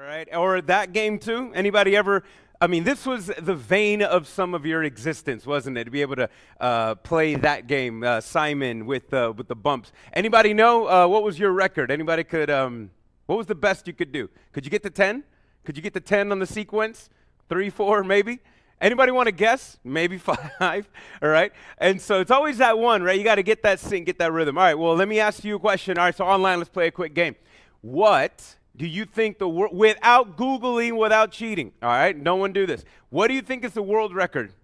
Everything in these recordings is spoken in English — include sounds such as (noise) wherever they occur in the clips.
All right, or that game too. Anybody ever? I mean, this was the vein of some of your existence, wasn't it? To be able to uh, play that game, uh, Simon with uh, with the bumps. Anybody know uh, what was your record? Anybody could? Um, what was the best you could do? Could you get to ten? Could you get to ten on the sequence? Three, four, maybe. Anybody want to guess? Maybe (laughs) five. All right. And so it's always that one, right? You got to get that sync, get that rhythm. All right. Well, let me ask you a question. All right. So online, let's play a quick game. What do you think the world, without Googling, without cheating, all right, no one do this. What do you think is the world record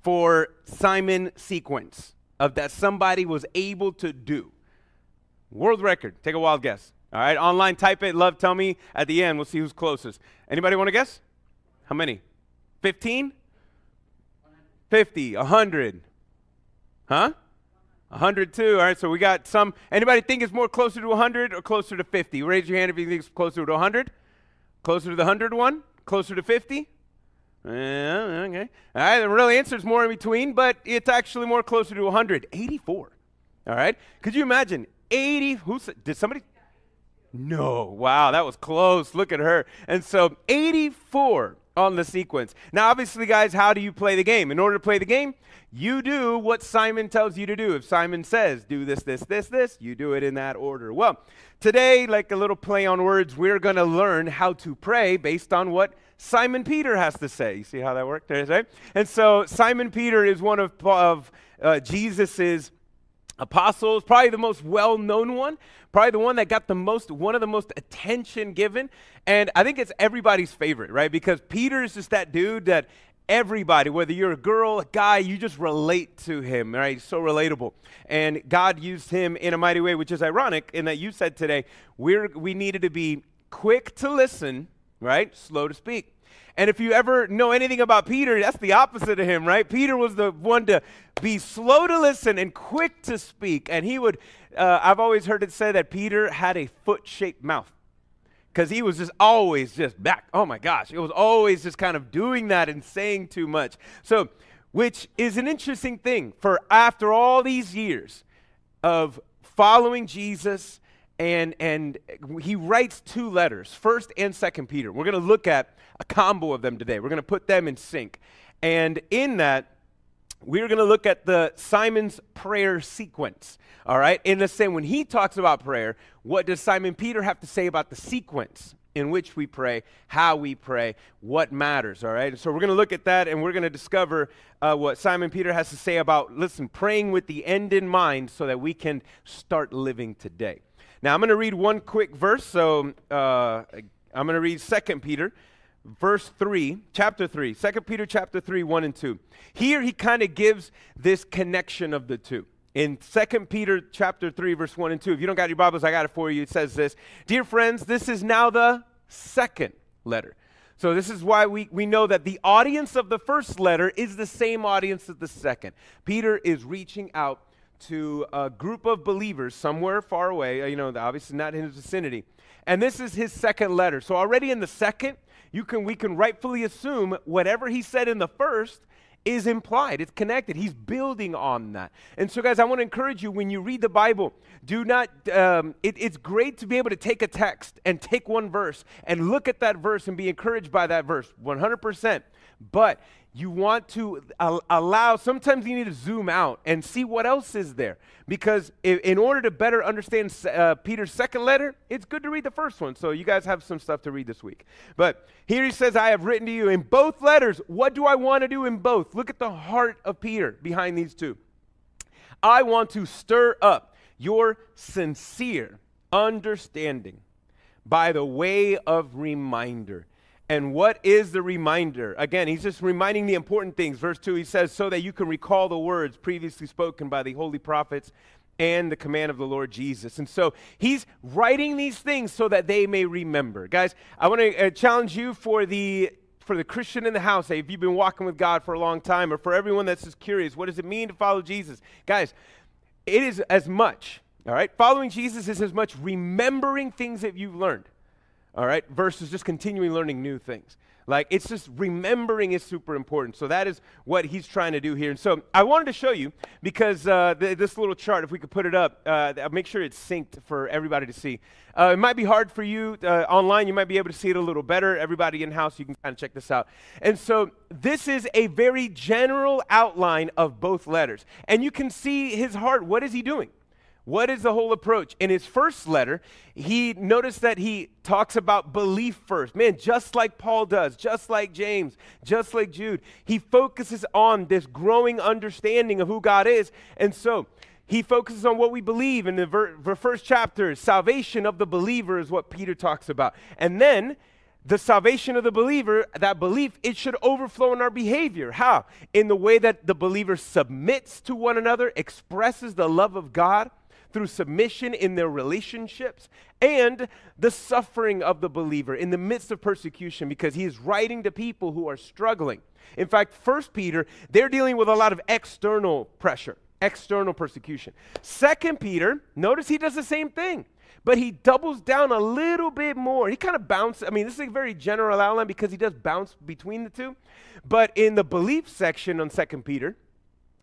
for Simon sequence of that somebody was able to do? World record. Take a wild guess. All right, online, type it. Love, tell me at the end. We'll see who's closest. Anybody want to guess? How many? 15? 50, 100. Huh? 102. All right, so we got some. Anybody think it's more closer to 100 or closer to 50? Raise your hand if you think it's closer to 100. Closer to the 100 one? Closer to 50? Yeah, okay. All right, the real answer is more in between, but it's actually more closer to 100. 84. All right? Could you imagine? 80. Who did somebody? No. Wow, that was close. Look at her. And so 84 on the sequence. Now, obviously, guys, how do you play the game? In order to play the game, you do what Simon tells you to do. If Simon says, do this, this, this, this, you do it in that order. Well, today, like a little play on words, we're going to learn how to pray based on what Simon Peter has to say. You see how that worked? Right? And so, Simon Peter is one of, of uh, Jesus's apostles, probably the most well-known one, probably the one that got the most, one of the most attention given. And I think it's everybody's favorite, right? Because Peter is just that dude that everybody, whether you're a girl, a guy, you just relate to him, right? So relatable. And God used him in a mighty way, which is ironic in that you said today we're, we needed to be quick to listen, right? Slow to speak. And if you ever know anything about Peter, that's the opposite of him, right? Peter was the one to be slow to listen and quick to speak. And he would, uh, I've always heard it said that Peter had a foot shaped mouth because he was just always just back. Oh my gosh, it was always just kind of doing that and saying too much. So, which is an interesting thing for after all these years of following Jesus and and he writes two letters, first and second Peter. We're going to look at a combo of them today. We're going to put them in sync. And in that we're going to look at the Simon's prayer sequence. All right? In the same when he talks about prayer, what does Simon Peter have to say about the sequence in which we pray, how we pray, what matters, all right? So we're going to look at that and we're going to discover uh, what Simon Peter has to say about, listen, praying with the end in mind so that we can start living today. Now, I'm going to read one quick verse. So uh, I'm going to read 2 Peter, verse 3, chapter 3. 2 Peter, chapter 3, 1 and 2. Here he kind of gives this connection of the two. In 2 Peter chapter 3, verse 1 and 2, if you don't got your Bibles, I got it for you. It says this Dear friends, this is now the second letter. So, this is why we, we know that the audience of the first letter is the same audience as the second. Peter is reaching out to a group of believers somewhere far away, uh, you know, obviously not in his vicinity. And this is his second letter. So already in the second, you can we can rightfully assume whatever he said in the first is implied. It's connected. He's building on that. And so, guys, I want to encourage you when you read the Bible, do not, um, it, it's great to be able to take a text and take one verse and look at that verse and be encouraged by that verse 100%. But you want to allow, sometimes you need to zoom out and see what else is there. Because in order to better understand uh, Peter's second letter, it's good to read the first one. So you guys have some stuff to read this week. But here he says, I have written to you in both letters. What do I want to do in both? Look at the heart of Peter behind these two. I want to stir up your sincere understanding by the way of reminder and what is the reminder? Again, he's just reminding the important things. Verse 2, he says, so that you can recall the words previously spoken by the holy prophets and the command of the Lord Jesus. And so he's writing these things so that they may remember. Guys, I want to uh, challenge you for the for the Christian in the house, if you've been walking with God for a long time, or for everyone that's just curious, what does it mean to follow Jesus? Guys, it is as much, all right? Following Jesus is as much remembering things that you've learned all right, versus just continuing learning new things. Like it's just remembering is super important. So that is what he's trying to do here. And so I wanted to show you because uh, th- this little chart, if we could put it up, uh, make sure it's synced for everybody to see. Uh, it might be hard for you uh, online. You might be able to see it a little better. Everybody in house, you can kind of check this out. And so this is a very general outline of both letters, and you can see his heart. What is he doing? What is the whole approach? In his first letter, he noticed that he talks about belief first. Man, just like Paul does, just like James, just like Jude, he focuses on this growing understanding of who God is. And so he focuses on what we believe in the, ver- the first chapter. Salvation of the believer is what Peter talks about. And then the salvation of the believer, that belief, it should overflow in our behavior. How? In the way that the believer submits to one another, expresses the love of God through submission in their relationships and the suffering of the believer in the midst of persecution because he is writing to people who are struggling. In fact, First Peter, they're dealing with a lot of external pressure, external persecution. Second Peter, notice he does the same thing but he doubles down a little bit more. He kind of bounces. I mean, this is a very general outline because he does bounce between the two. But in the belief section on Second Peter,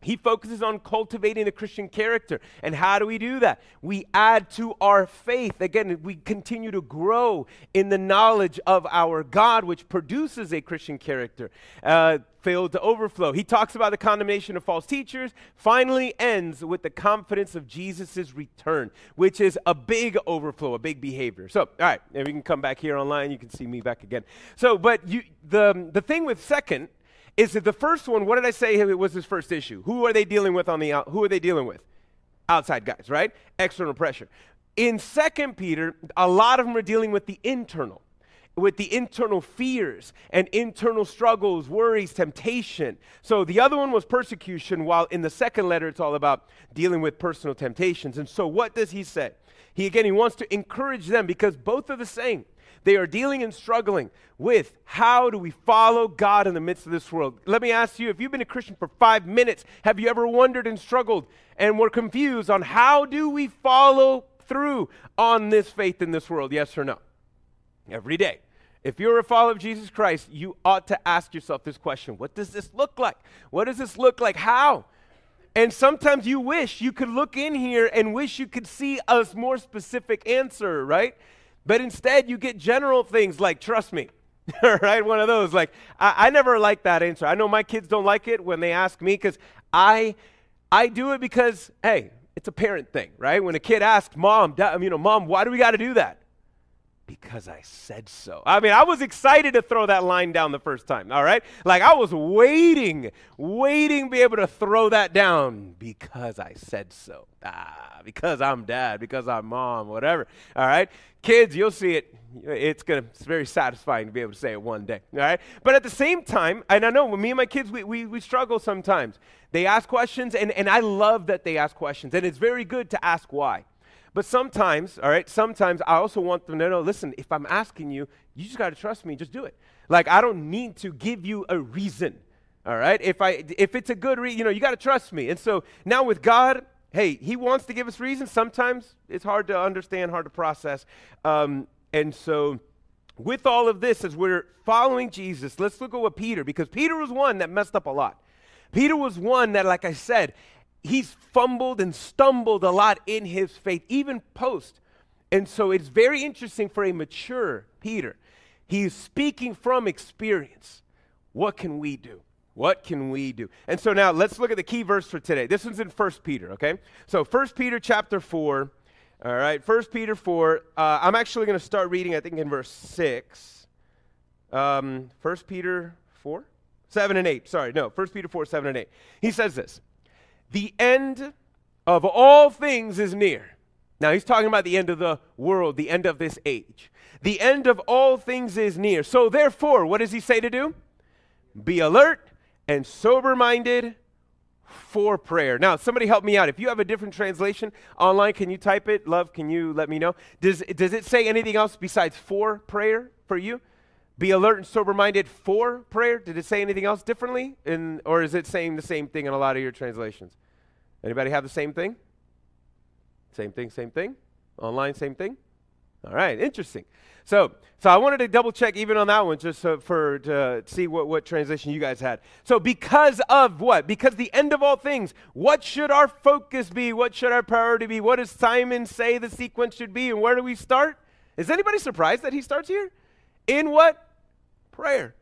he focuses on cultivating the Christian character. And how do we do that? We add to our faith. Again, we continue to grow in the knowledge of our God, which produces a Christian character. Uh, failed to overflow. He talks about the condemnation of false teachers, finally ends with the confidence of Jesus' return, which is a big overflow, a big behavior. So, all right, and we can come back here online. You can see me back again. So, but you, the, the thing with second is that the first one, what did I say was his first issue? Who are they dealing with on the out, who are they dealing with? Outside guys, right? External pressure. In Second Peter, a lot of them are dealing with the internal, with the internal fears and internal struggles, worries, temptation. So the other one was persecution, while in the second letter it's all about dealing with personal temptations. And so what does he say? He again he wants to encourage them because both are the same. They are dealing and struggling with how do we follow God in the midst of this world. Let me ask you if you've been a Christian for five minutes, have you ever wondered and struggled and were confused on how do we follow through on this faith in this world? Yes or no? Every day. If you're a follower of Jesus Christ, you ought to ask yourself this question What does this look like? What does this look like? How? And sometimes you wish you could look in here and wish you could see a more specific answer, right? But instead, you get general things like, trust me. (laughs) right? One of those. Like, I, I never like that answer. I know my kids don't like it when they ask me because I, I do it because, hey, it's a parent thing, right? When a kid asks, mom, you know, mom, why do we got to do that? Because I said so. I mean, I was excited to throw that line down the first time, all right? Like I was waiting, waiting to be able to throw that down because I said so. Ah, because I'm dad, because I'm mom, whatever. All right? Kids, you'll see it. It's gonna it's very satisfying to be able to say it one day. All right? But at the same time, and I know when me and my kids we, we, we struggle sometimes. They ask questions and, and I love that they ask questions. And it's very good to ask why. But sometimes, all right, sometimes I also want them to know listen, if I'm asking you, you just got to trust me, just do it. Like, I don't need to give you a reason, all right? If, I, if it's a good reason, you know, you got to trust me. And so now with God, hey, He wants to give us reasons. Sometimes it's hard to understand, hard to process. Um, and so, with all of this, as we're following Jesus, let's look at what Peter, because Peter was one that messed up a lot. Peter was one that, like I said, he's fumbled and stumbled a lot in his faith, even post. And so it's very interesting for a mature Peter. He's speaking from experience. What can we do? What can we do? And so now let's look at the key verse for today. This one's in 1 Peter, okay? So 1 Peter chapter 4. All right, 1 Peter 4. Uh, I'm actually going to start reading, I think, in verse 6. Um, 1 Peter 4? 7 and 8. Sorry, no, 1 Peter 4, 7 and 8. He says this the end of all things is near. Now, he's talking about the end of the world, the end of this age. The end of all things is near. So, therefore, what does he say to do? Be alert and sober minded for prayer. Now, somebody help me out. If you have a different translation online, can you type it? Love, can you let me know? Does, does it say anything else besides for prayer for you? Be alert and sober minded for prayer. Did it say anything else differently? In, or is it saying the same thing in a lot of your translations? Anybody have the same thing? Same thing, same thing? Online, same thing? All right, interesting. So, so I wanted to double check even on that one just so for to see what, what translation you guys had. So because of what? Because the end of all things, what should our focus be? What should our priority be? What does Simon say the sequence should be? And where do we start? Is anybody surprised that he starts here? In what? Prayer.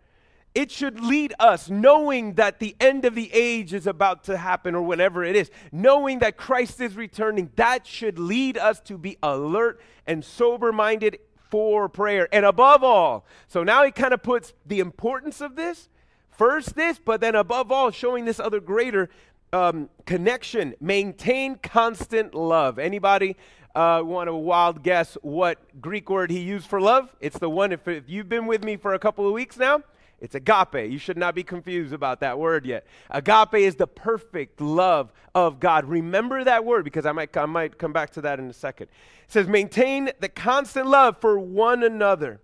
It should lead us, knowing that the end of the age is about to happen or whenever it is, knowing that Christ is returning, that should lead us to be alert and sober minded for prayer. And above all, so now he kind of puts the importance of this, first this, but then above all, showing this other greater um, connection. Maintain constant love. Anybody uh, want to wild guess what Greek word he used for love? It's the one, if, if you've been with me for a couple of weeks now, it's agape. You should not be confused about that word yet. Agape is the perfect love of God. Remember that word because I might, I might come back to that in a second. It says, maintain the constant love for one another,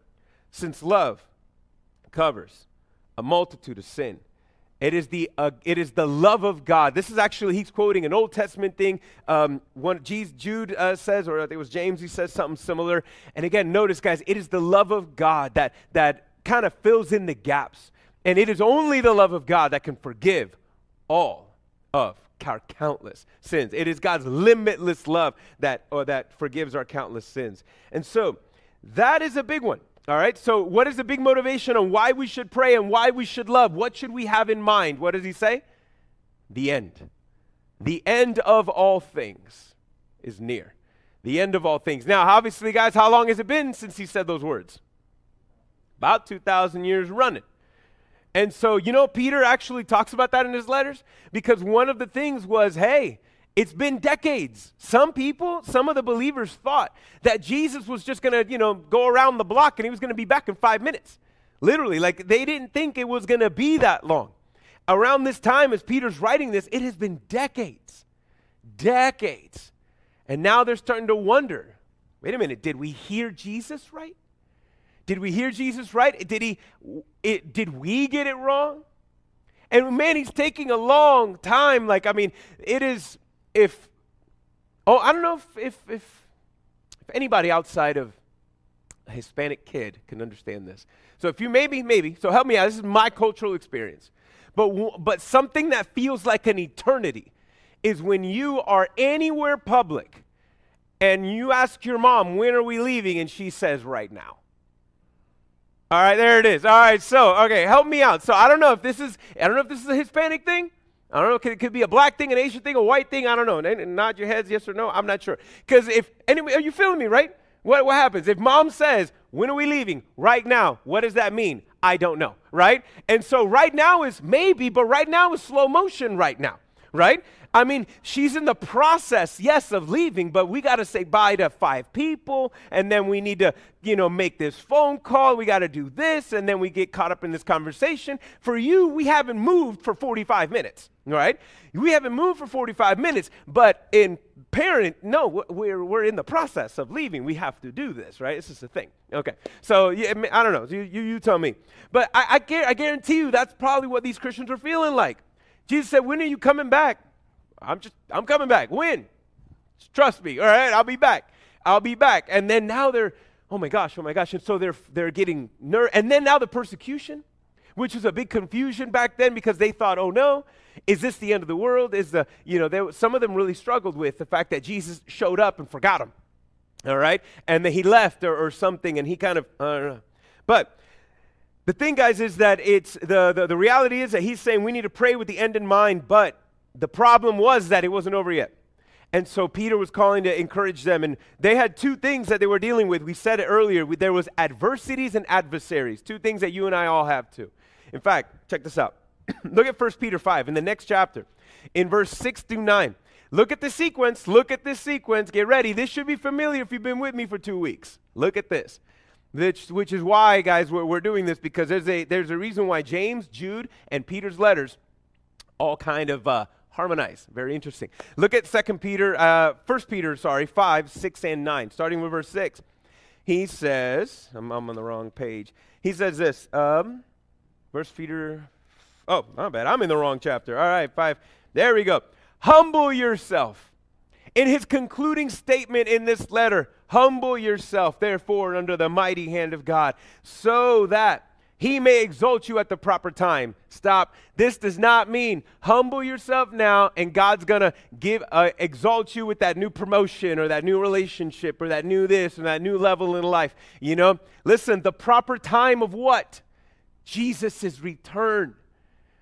since love covers a multitude of sin. It is the uh, it is the love of God. This is actually he's quoting an Old Testament thing. Um, one Jesus, Jude uh, says, or I think it was James. He says something similar. And again, notice, guys, it is the love of God that that kind of fills in the gaps. And it is only the love of God that can forgive all of our countless sins. It is God's limitless love that or that forgives our countless sins. And so that is a big one. All right? So what is the big motivation on why we should pray and why we should love? What should we have in mind? What does he say? The end. The end of all things is near. The end of all things. Now, obviously, guys, how long has it been since he said those words? about 2,000 years running. And so, you know, Peter actually talks about that in his letters because one of the things was hey, it's been decades. Some people, some of the believers thought that Jesus was just going to, you know, go around the block and he was going to be back in five minutes. Literally, like they didn't think it was going to be that long. Around this time, as Peter's writing this, it has been decades. Decades. And now they're starting to wonder wait a minute, did we hear Jesus right? Did we hear Jesus right? Did he it, did we get it wrong? And man, he's taking a long time. Like, I mean, it is if oh, I don't know if if if, if anybody outside of a Hispanic kid can understand this. So if you maybe maybe so help me out. This is my cultural experience. But but something that feels like an eternity is when you are anywhere public and you ask your mom, "When are we leaving?" and she says, "Right now." All right, there it is. All right, so, okay, help me out. So I don't know if this is, I don't know if this is a Hispanic thing. I don't know. It could be a black thing, an Asian thing, a white thing. I don't know. nod your heads, yes or no. I'm not sure. Because if, anyway, are you feeling me, right? What, what happens? If mom says, when are we leaving? Right now. What does that mean? I don't know, right? And so right now is maybe, but right now is slow motion right now, right? I mean, she's in the process, yes, of leaving, but we got to say bye to five people, and then we need to, you know, make this phone call. We got to do this, and then we get caught up in this conversation. For you, we haven't moved for 45 minutes, right? We haven't moved for 45 minutes, but in parent, no, we're, we're in the process of leaving. We have to do this, right? This is the thing. Okay. So, yeah, I don't know. You, you, you tell me. But I, I, I guarantee you that's probably what these Christians are feeling like. Jesus said, When are you coming back? I'm just, I'm coming back. When? Trust me. All right, I'll be back. I'll be back. And then now they're, oh my gosh, oh my gosh. And so they're, they're getting nervous. And then now the persecution, which was a big confusion back then because they thought, oh no, is this the end of the world? Is the, you know, there, some of them really struggled with the fact that Jesus showed up and forgot them. All right? And then he left or, or something and he kind of, I don't know. But the thing, guys, is that it's the, the, the reality is that he's saying we need to pray with the end in mind, but the problem was that it wasn't over yet. And so Peter was calling to encourage them. And they had two things that they were dealing with. We said it earlier. There was adversities and adversaries. Two things that you and I all have too. In fact, check this out. (clears throat) Look at 1 Peter 5 in the next chapter. In verse 6 through 9. Look at the sequence. Look at this sequence. Get ready. This should be familiar if you've been with me for two weeks. Look at this. Which, which is why, guys, we're, we're doing this because there's a, there's a reason why James, Jude, and Peter's letters all kind of uh, harmonize. Very interesting. Look at Second Peter, uh, 1 Peter, sorry, 5, 6, and 9, starting with verse 6. He says, I'm, I'm on the wrong page. He says this, um, First Peter, oh, not bad. I'm in the wrong chapter. All right, 5. There we go. Humble yourself. In his concluding statement in this letter, Humble yourself, therefore, under the mighty hand of God, so that he may exalt you at the proper time. Stop. This does not mean humble yourself now and God's going to give uh, exalt you with that new promotion or that new relationship or that new this or that new level in life. You know? Listen, the proper time of what? Jesus' return.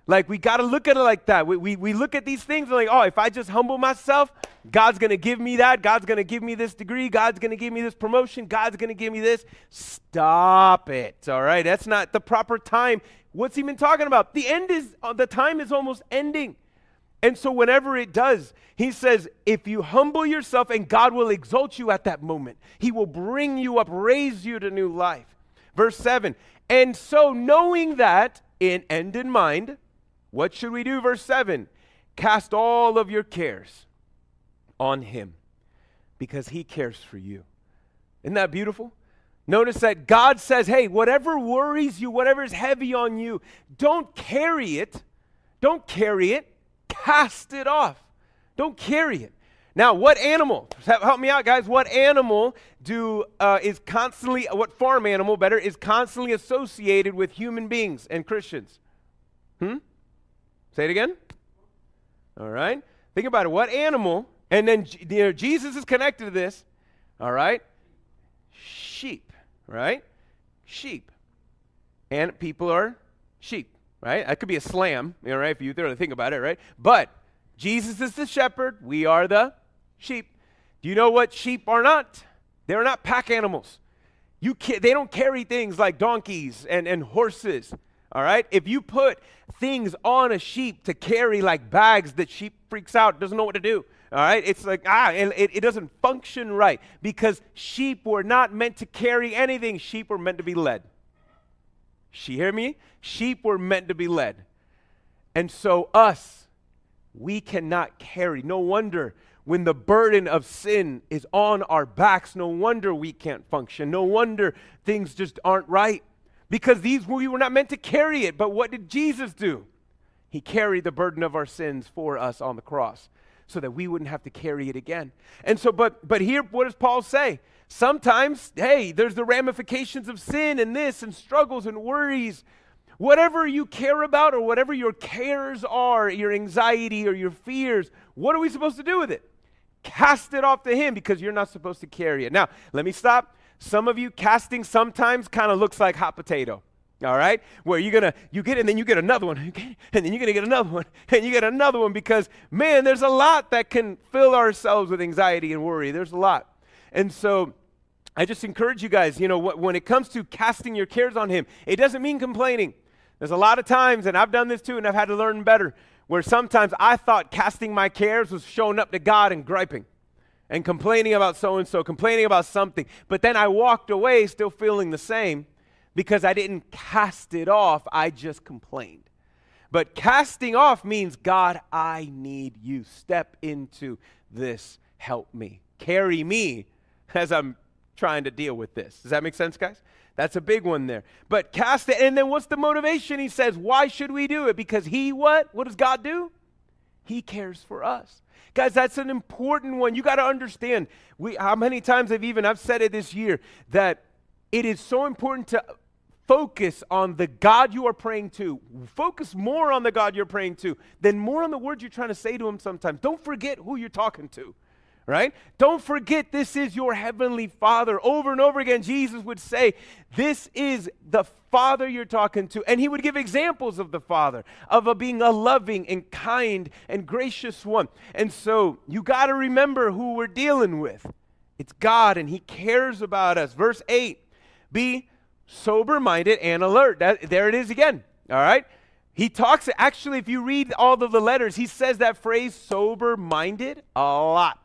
Like, we got to look at it like that. We, we, we look at these things and like, oh, if I just humble myself, God's going to give me that. God's going to give me this degree. God's going to give me this promotion. God's going to give me this. Stop it. All right. That's not the proper time. What's he been talking about? The end is, uh, the time is almost ending. And so, whenever it does, he says, if you humble yourself, and God will exalt you at that moment, he will bring you up, raise you to new life. Verse 7 And so, knowing that in end in mind, what should we do? Verse 7 Cast all of your cares on him because he cares for you. Isn't that beautiful? Notice that God says, hey, whatever worries you, whatever is heavy on you, don't carry it. Don't carry it. Cast it off. Don't carry it. Now, what animal? Help me out, guys. What animal do uh, is constantly? What farm animal, better, is constantly associated with human beings and Christians? Hmm. Say it again. All right. Think about it. What animal? And then you know, Jesus is connected to this. All right. Sheep. Right. Sheep. And people are sheep. Right. That could be a slam. You know, right? If you really think about it. Right. But Jesus is the shepherd. We are the sheep. Do you know what sheep are not? They're not pack animals. You they don't carry things like donkeys and, and horses. All right? If you put things on a sheep to carry like bags that sheep freaks out, doesn't know what to do. All right? It's like, ah, it, it doesn't function right because sheep were not meant to carry anything. Sheep were meant to be led. She hear me? Sheep were meant to be led. And so, us, we cannot carry. No wonder when the burden of sin is on our backs, no wonder we can't function. No wonder things just aren't right because these we were not meant to carry it. But what did Jesus do? He carried the burden of our sins for us on the cross so that we wouldn't have to carry it again. And so, but but here, what does Paul say? Sometimes, hey, there's the ramifications of sin and this and struggles and worries. Whatever you care about or whatever your cares are, your anxiety or your fears, what are we supposed to do with it? Cast it off to Him because you're not supposed to carry it. Now, let me stop some of you casting sometimes kind of looks like hot potato. All right? Where you're gonna you get and then you get another one, (laughs) and then you're gonna get another one, (laughs) and you get another one because man, there's a lot that can fill ourselves with anxiety and worry. There's a lot. And so I just encourage you guys, you know, when it comes to casting your cares on him, it doesn't mean complaining. There's a lot of times, and I've done this too, and I've had to learn better, where sometimes I thought casting my cares was showing up to God and griping and complaining about so and so, complaining about something. But then I walked away still feeling the same because I didn't cast it off, I just complained. But casting off means, God, I need you. Step into this. Help me. Carry me (laughs) as I'm trying to deal with this. Does that make sense, guys? That's a big one there. But cast it. And then what's the motivation? He says, why should we do it? Because he what? What does God do? He cares for us. Guys, that's an important one. You got to understand. We, how many times I've even I've said it this year that it is so important to focus on the God you are praying to. Focus more on the God you're praying to than more on the words you're trying to say to him sometimes. Don't forget who you're talking to right? Don't forget this is your heavenly Father. Over and over again, Jesus would say, This is the Father you're talking to. And he would give examples of the Father, of a being a loving and kind and gracious one. And so you got to remember who we're dealing with. It's God, and he cares about us. Verse 8 Be sober minded and alert. That, there it is again. All right? He talks, actually, if you read all of the letters, he says that phrase sober minded a lot.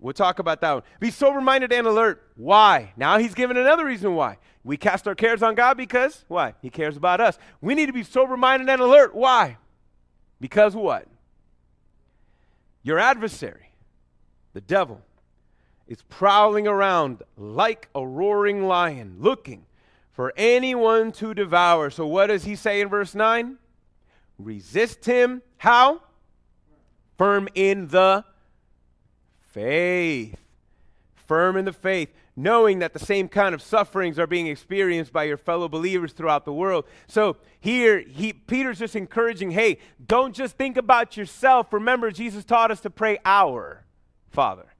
We'll talk about that one. Be sober minded and alert. Why? Now he's given another reason why. We cast our cares on God because why? He cares about us. We need to be sober minded and alert. Why? Because what? Your adversary, the devil, is prowling around like a roaring lion, looking for anyone to devour. So, what does he say in verse 9? Resist him. How? Firm in the faith. Firm in the faith, knowing that the same kind of sufferings are being experienced by your fellow believers throughout the world. So here, he, Peter's just encouraging hey, don't just think about yourself. Remember, Jesus taught us to pray, Our Father.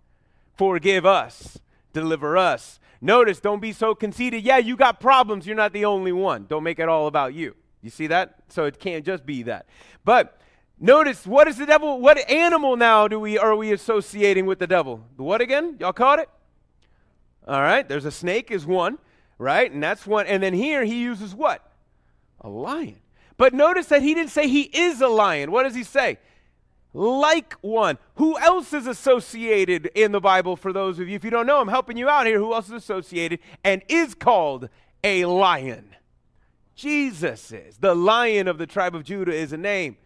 Forgive us, deliver us. Notice, don't be so conceited. Yeah, you got problems. You're not the only one. Don't make it all about you. You see that? So it can't just be that. But notice, what is the devil? What animal now do we are we associating with the devil? The what again? Y'all caught it? All right, there's a snake is one, right? And that's one. And then here he uses what? A lion. But notice that he didn't say he is a lion. What does he say? Like one. Who else is associated in the Bible for those of you? If you don't know, I'm helping you out here. Who else is associated and is called a lion? Jesus is. The lion of the tribe of Judah is a name.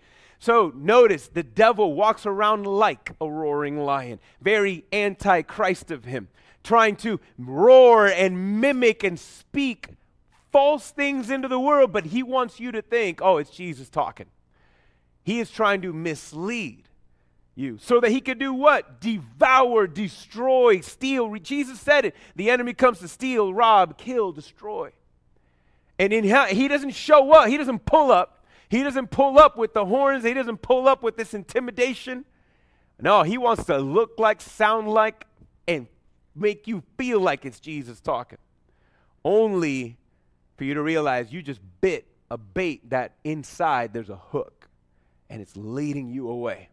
So notice the devil walks around like a roaring lion, very anti Christ of him trying to roar and mimic and speak false things into the world, but he wants you to think, oh, it's Jesus talking. He is trying to mislead you so that he could do what? Devour, destroy, steal. Jesus said it. The enemy comes to steal, rob, kill, destroy. And in he doesn't show up, he doesn't pull up. He doesn't pull up with the horns, he doesn't pull up with this intimidation. No, he wants to look like, sound like, and make you feel like it's Jesus talking. Only for you to realize you just bit a bait that inside there's a hook and it's leading you away.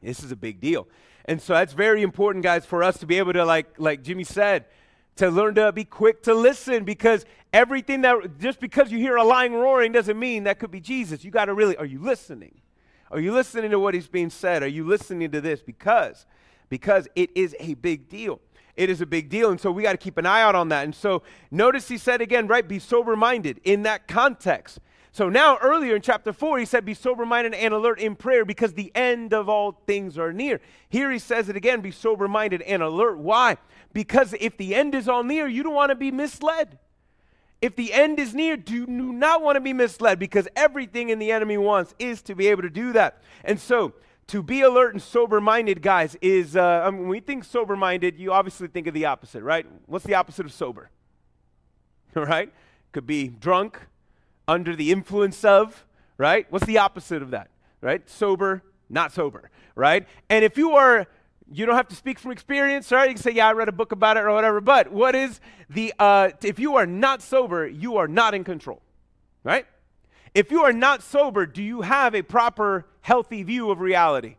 This is a big deal. And so that's very important, guys, for us to be able to, like, like Jimmy said, to learn to be quick to listen because everything that, just because you hear a lion roaring doesn't mean that could be Jesus. You got to really, are you listening? Are you listening to what he's being said? Are you listening to this? Because, because it is a big deal it is a big deal. And so we got to keep an eye out on that. And so notice he said again, right, be sober minded in that context. So now, earlier in chapter 4, he said, Be sober minded and alert in prayer because the end of all things are near. Here he says it again, Be sober minded and alert. Why? Because if the end is all near, you don't want to be misled. If the end is near, do not want to be misled because everything in the enemy wants is to be able to do that. And so, to be alert and sober minded, guys, is uh, I mean, when we think sober minded, you obviously think of the opposite, right? What's the opposite of sober? (laughs) right? Could be drunk, under the influence of, right? What's the opposite of that, right? Sober, not sober, right? And if you are, you don't have to speak from experience, right? You can say, yeah, I read a book about it or whatever, but what is the, uh, if you are not sober, you are not in control, right? If you are not sober, do you have a proper, healthy view of reality?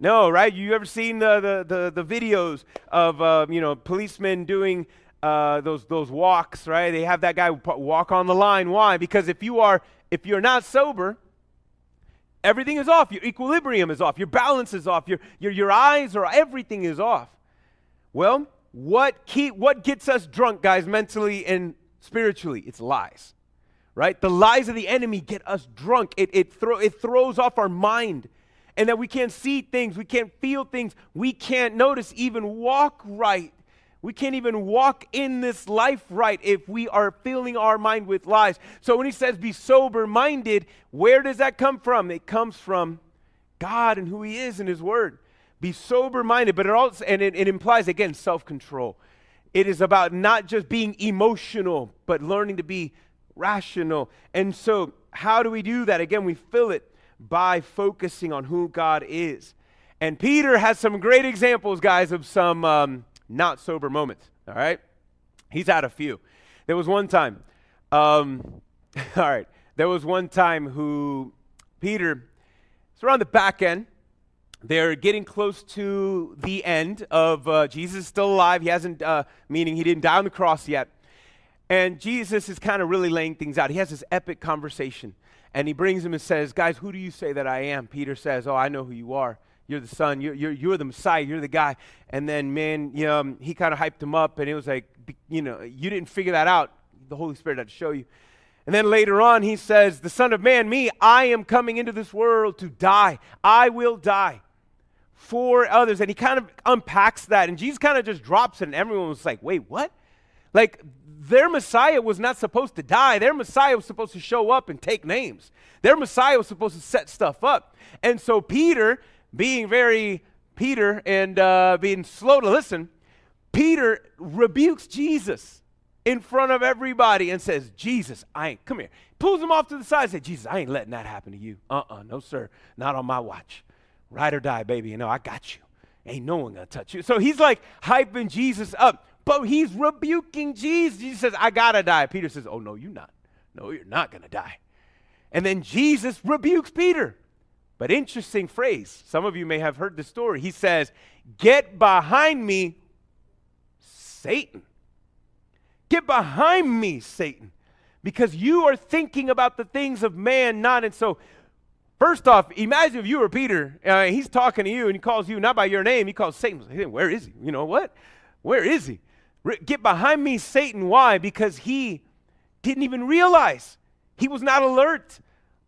No, right? You ever seen the, the, the, the videos of, uh, you know, policemen doing uh, those, those walks, right? They have that guy walk on the line. Why? Because if you are, if you're not sober, everything is off. Your equilibrium is off. Your balance is off. Your, your, your eyes or everything is off. Well, what, keep, what gets us drunk, guys, mentally and spiritually? It's lies right? The lies of the enemy get us drunk. It, it, throw, it throws off our mind. And that we can't see things, we can't feel things, we can't notice, even walk right. We can't even walk in this life right if we are filling our mind with lies. So when he says be sober minded, where does that come from? It comes from God and who he is in his word. Be sober minded, but it also, and it, it implies again self control. It is about not just being emotional, but learning to be rational. And so, how do we do that? Again, we fill it by focusing on who God is. And Peter has some great examples, guys, of some um, not sober moments. All right? He's had a few. There was one time, um, (laughs) all right, there was one time who Peter, it's around the back end. They're getting close to the end of uh, Jesus is still alive. He hasn't, uh, meaning he didn't die on the cross yet. And Jesus is kind of really laying things out. He has this epic conversation. And he brings him and says, Guys, who do you say that I am? Peter says, Oh, I know who you are. You're the son. You're, you're, you're the Messiah. You're the guy. And then, man, you know, um, he kind of hyped him up. And it was like, you know, you didn't figure that out. The Holy Spirit had to show you. And then later on, he says, The Son of Man, me, I am coming into this world to die. I will die for others. And he kind of unpacks that. And Jesus kind of just drops it. And everyone was like, Wait, what? Like, their Messiah was not supposed to die. Their Messiah was supposed to show up and take names. Their Messiah was supposed to set stuff up. And so Peter, being very Peter and uh, being slow to listen, Peter rebukes Jesus in front of everybody and says, Jesus, I ain't, come here. Pulls him off to the side and says, Jesus, I ain't letting that happen to you. Uh uh no, sir. Not on my watch. Ride or die, baby. You know, I got you. Ain't no one gonna touch you. So he's like hyping Jesus up, but he's rebuking Jesus. Jesus says, I gotta die. Peter says, Oh, no, you're not. No, you're not gonna die. And then Jesus rebukes Peter. But interesting phrase. Some of you may have heard the story. He says, Get behind me, Satan. Get behind me, Satan, because you are thinking about the things of man, not. And so, first off, imagine if you were Peter. Uh, he's talking to you and he calls you not by your name, he calls Satan. Hey, where is he? You know what? Where is he? Get behind me, Satan. Why? Because he didn't even realize. He was not alert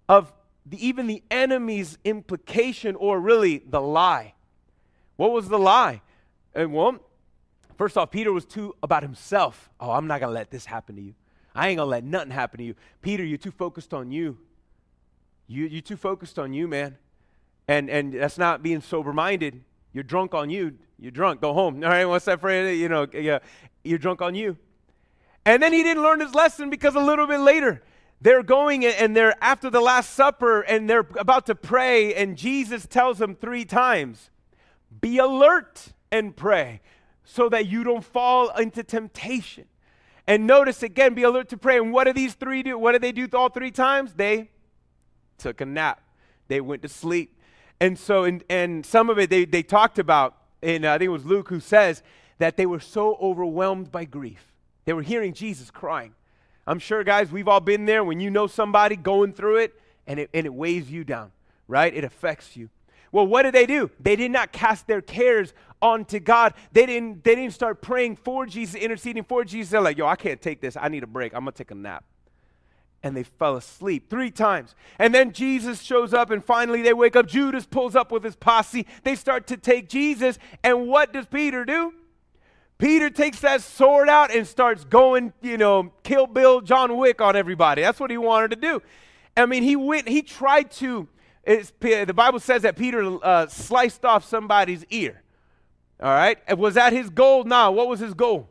of the, even the enemy's implication or really the lie. What was the lie? And well, first off, Peter was too about himself. Oh, I'm not going to let this happen to you. I ain't going to let nothing happen to you. Peter, you're too focused on you. you you're too focused on you, man. And, and that's not being sober minded. You're drunk on you. You're drunk. Go home. (laughs) All right, what's that phrase? You know, yeah, you're drunk on you. And then he didn't learn his lesson because a little bit later, they're going and they're after the Last Supper and they're about to pray, and Jesus tells them three times be alert and pray so that you don't fall into temptation. And notice again, be alert to pray. And what do these three do? What did they do all three times? They took a nap, they went to sleep. And so, and, and some of it they, they talked about, and I think it was Luke who says that they were so overwhelmed by grief. They were hearing Jesus crying I'm sure, guys, we've all been there when you know somebody going through it and it, and it weighs you down, right? It affects you. Well, what did they do? They did not cast their cares onto God. They didn't, they didn't start praying for Jesus, interceding for Jesus. They're like, yo, I can't take this. I need a break. I'm going to take a nap. And they fell asleep three times. And then Jesus shows up, and finally they wake up. Judas pulls up with his posse. They start to take Jesus. And what does Peter do? Peter takes that sword out and starts going, you know, kill Bill John Wick on everybody. That's what he wanted to do. I mean, he went, he tried to, the Bible says that Peter uh, sliced off somebody's ear. All right? Was that his goal? Nah, what was his goal?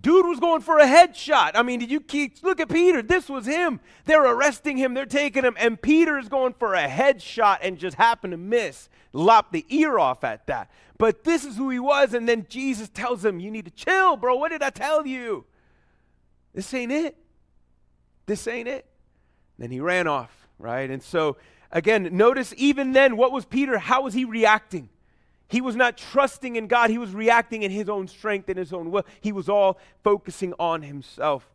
Dude was going for a headshot. I mean, did you keep, look at Peter? This was him. They're arresting him, they're taking him, and Peter is going for a headshot and just happened to miss, lop the ear off at that. But this is who he was, and then Jesus tells him, You need to chill, bro. What did I tell you? This ain't it. This ain't it. Then he ran off, right? And so, again, notice even then, what was Peter? How was he reacting? He was not trusting in God. He was reacting in his own strength and his own will. He was all focusing on himself.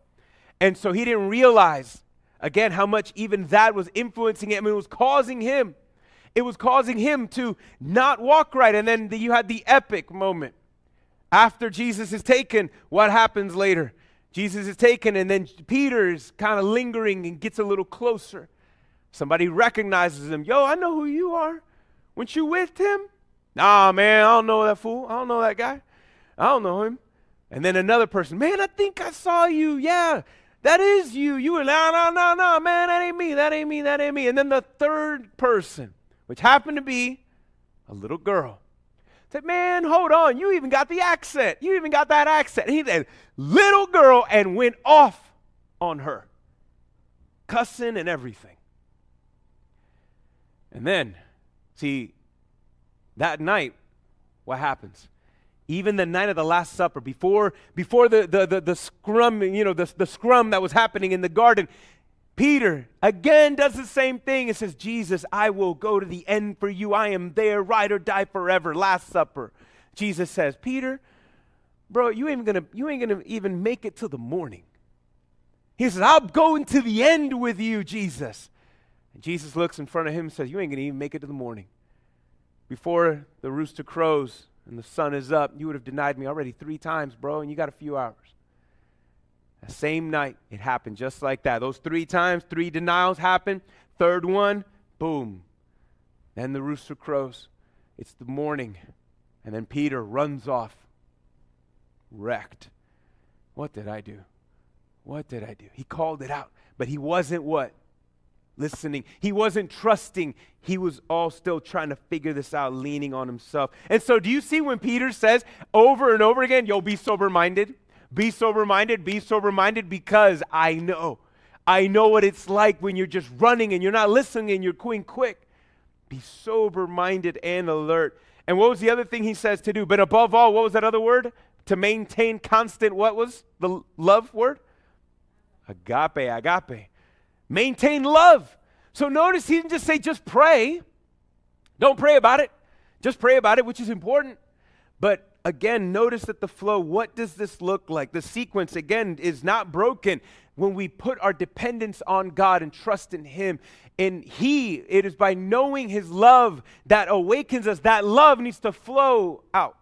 And so he didn't realize, again, how much even that was influencing him. It was causing him. It was causing him to not walk right. And then the, you had the epic moment. After Jesus is taken, what happens later? Jesus is taken, and then Peter's kind of lingering and gets a little closer. Somebody recognizes him. Yo, I know who you are. Weren't you with him? Nah, man, I don't know that fool. I don't know that guy. I don't know him. And then another person, man, I think I saw you. Yeah, that is you. You were, no, no, no, no, man, that ain't me. That ain't me. That ain't me. And then the third person, which happened to be a little girl, said, man, hold on. You even got the accent. You even got that accent. And he said, little girl, and went off on her, cussing and everything. And then, see, that night, what happens? Even the night of the Last Supper, before, before the, the, the, the scrum, you know, the, the scrum that was happening in the garden, Peter again does the same thing and says, Jesus, I will go to the end for you. I am there, ride or die forever. Last Supper. Jesus says, Peter, bro, you ain't gonna, you ain't gonna even make it till the morning. He says, I'll go into the end with you, Jesus. And Jesus looks in front of him and says, You ain't gonna even make it to the morning. Before the rooster crows and the sun is up, you would have denied me already three times, bro, and you got a few hours. That same night, it happened just like that. Those three times, three denials happened. Third one, boom. Then the rooster crows. It's the morning. And then Peter runs off, wrecked. What did I do? What did I do? He called it out, but he wasn't what? listening. He wasn't trusting. He was all still trying to figure this out, leaning on himself. And so, do you see when Peter says over and over again, You'll be sober minded? Be sober minded, be sober minded, because I know. I know what it's like when you're just running and you're not listening and you're going quick. Be sober minded and alert. And what was the other thing he says to do? But above all, what was that other word? To maintain constant, what was the love word? Agape, agape. Maintain love. So notice he didn't just say, just pray. Don't pray about it. Just pray about it, which is important. But again, notice that the flow, what does this look like? The sequence, again, is not broken when we put our dependence on God and trust in Him. And He, it is by knowing His love that awakens us. That love needs to flow out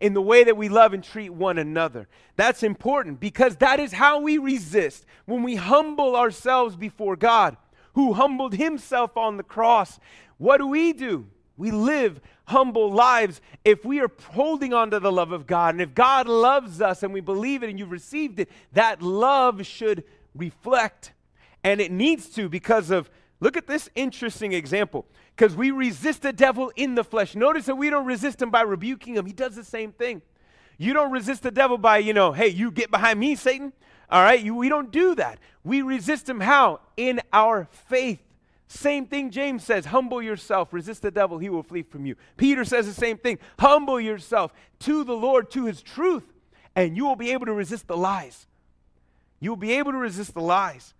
in the way that we love and treat one another. That's important because that is how we resist when we humble ourselves before God, who humbled Himself on the cross. What do we do? We live humble lives if we are holding on to the love of God. And if God loves us and we believe it and you've received it, that love should reflect. And it needs to because of, look at this interesting example. Because we resist the devil in the flesh. Notice that we don't resist him by rebuking him, he does the same thing. You don't resist the devil by, you know, hey, you get behind me, Satan. All right, you, we don't do that. We resist him how? In our faith. Same thing James says humble yourself, resist the devil, he will flee from you. Peter says the same thing humble yourself to the Lord, to his truth, and you will be able to resist the lies. You will be able to resist the lies.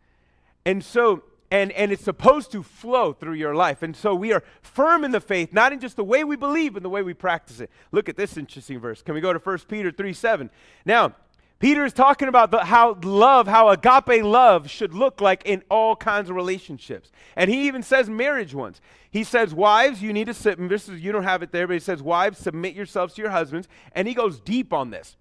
And so, and, and it's supposed to flow through your life. And so we are firm in the faith, not in just the way we believe, but the way we practice it. Look at this interesting verse. Can we go to 1 Peter 3 7? Now, Peter is talking about the, how love, how agape love should look like in all kinds of relationships. And he even says marriage ones. He says, Wives, you need to sit, and this is, you don't have it there, but he says, Wives, submit yourselves to your husbands. And he goes deep on this.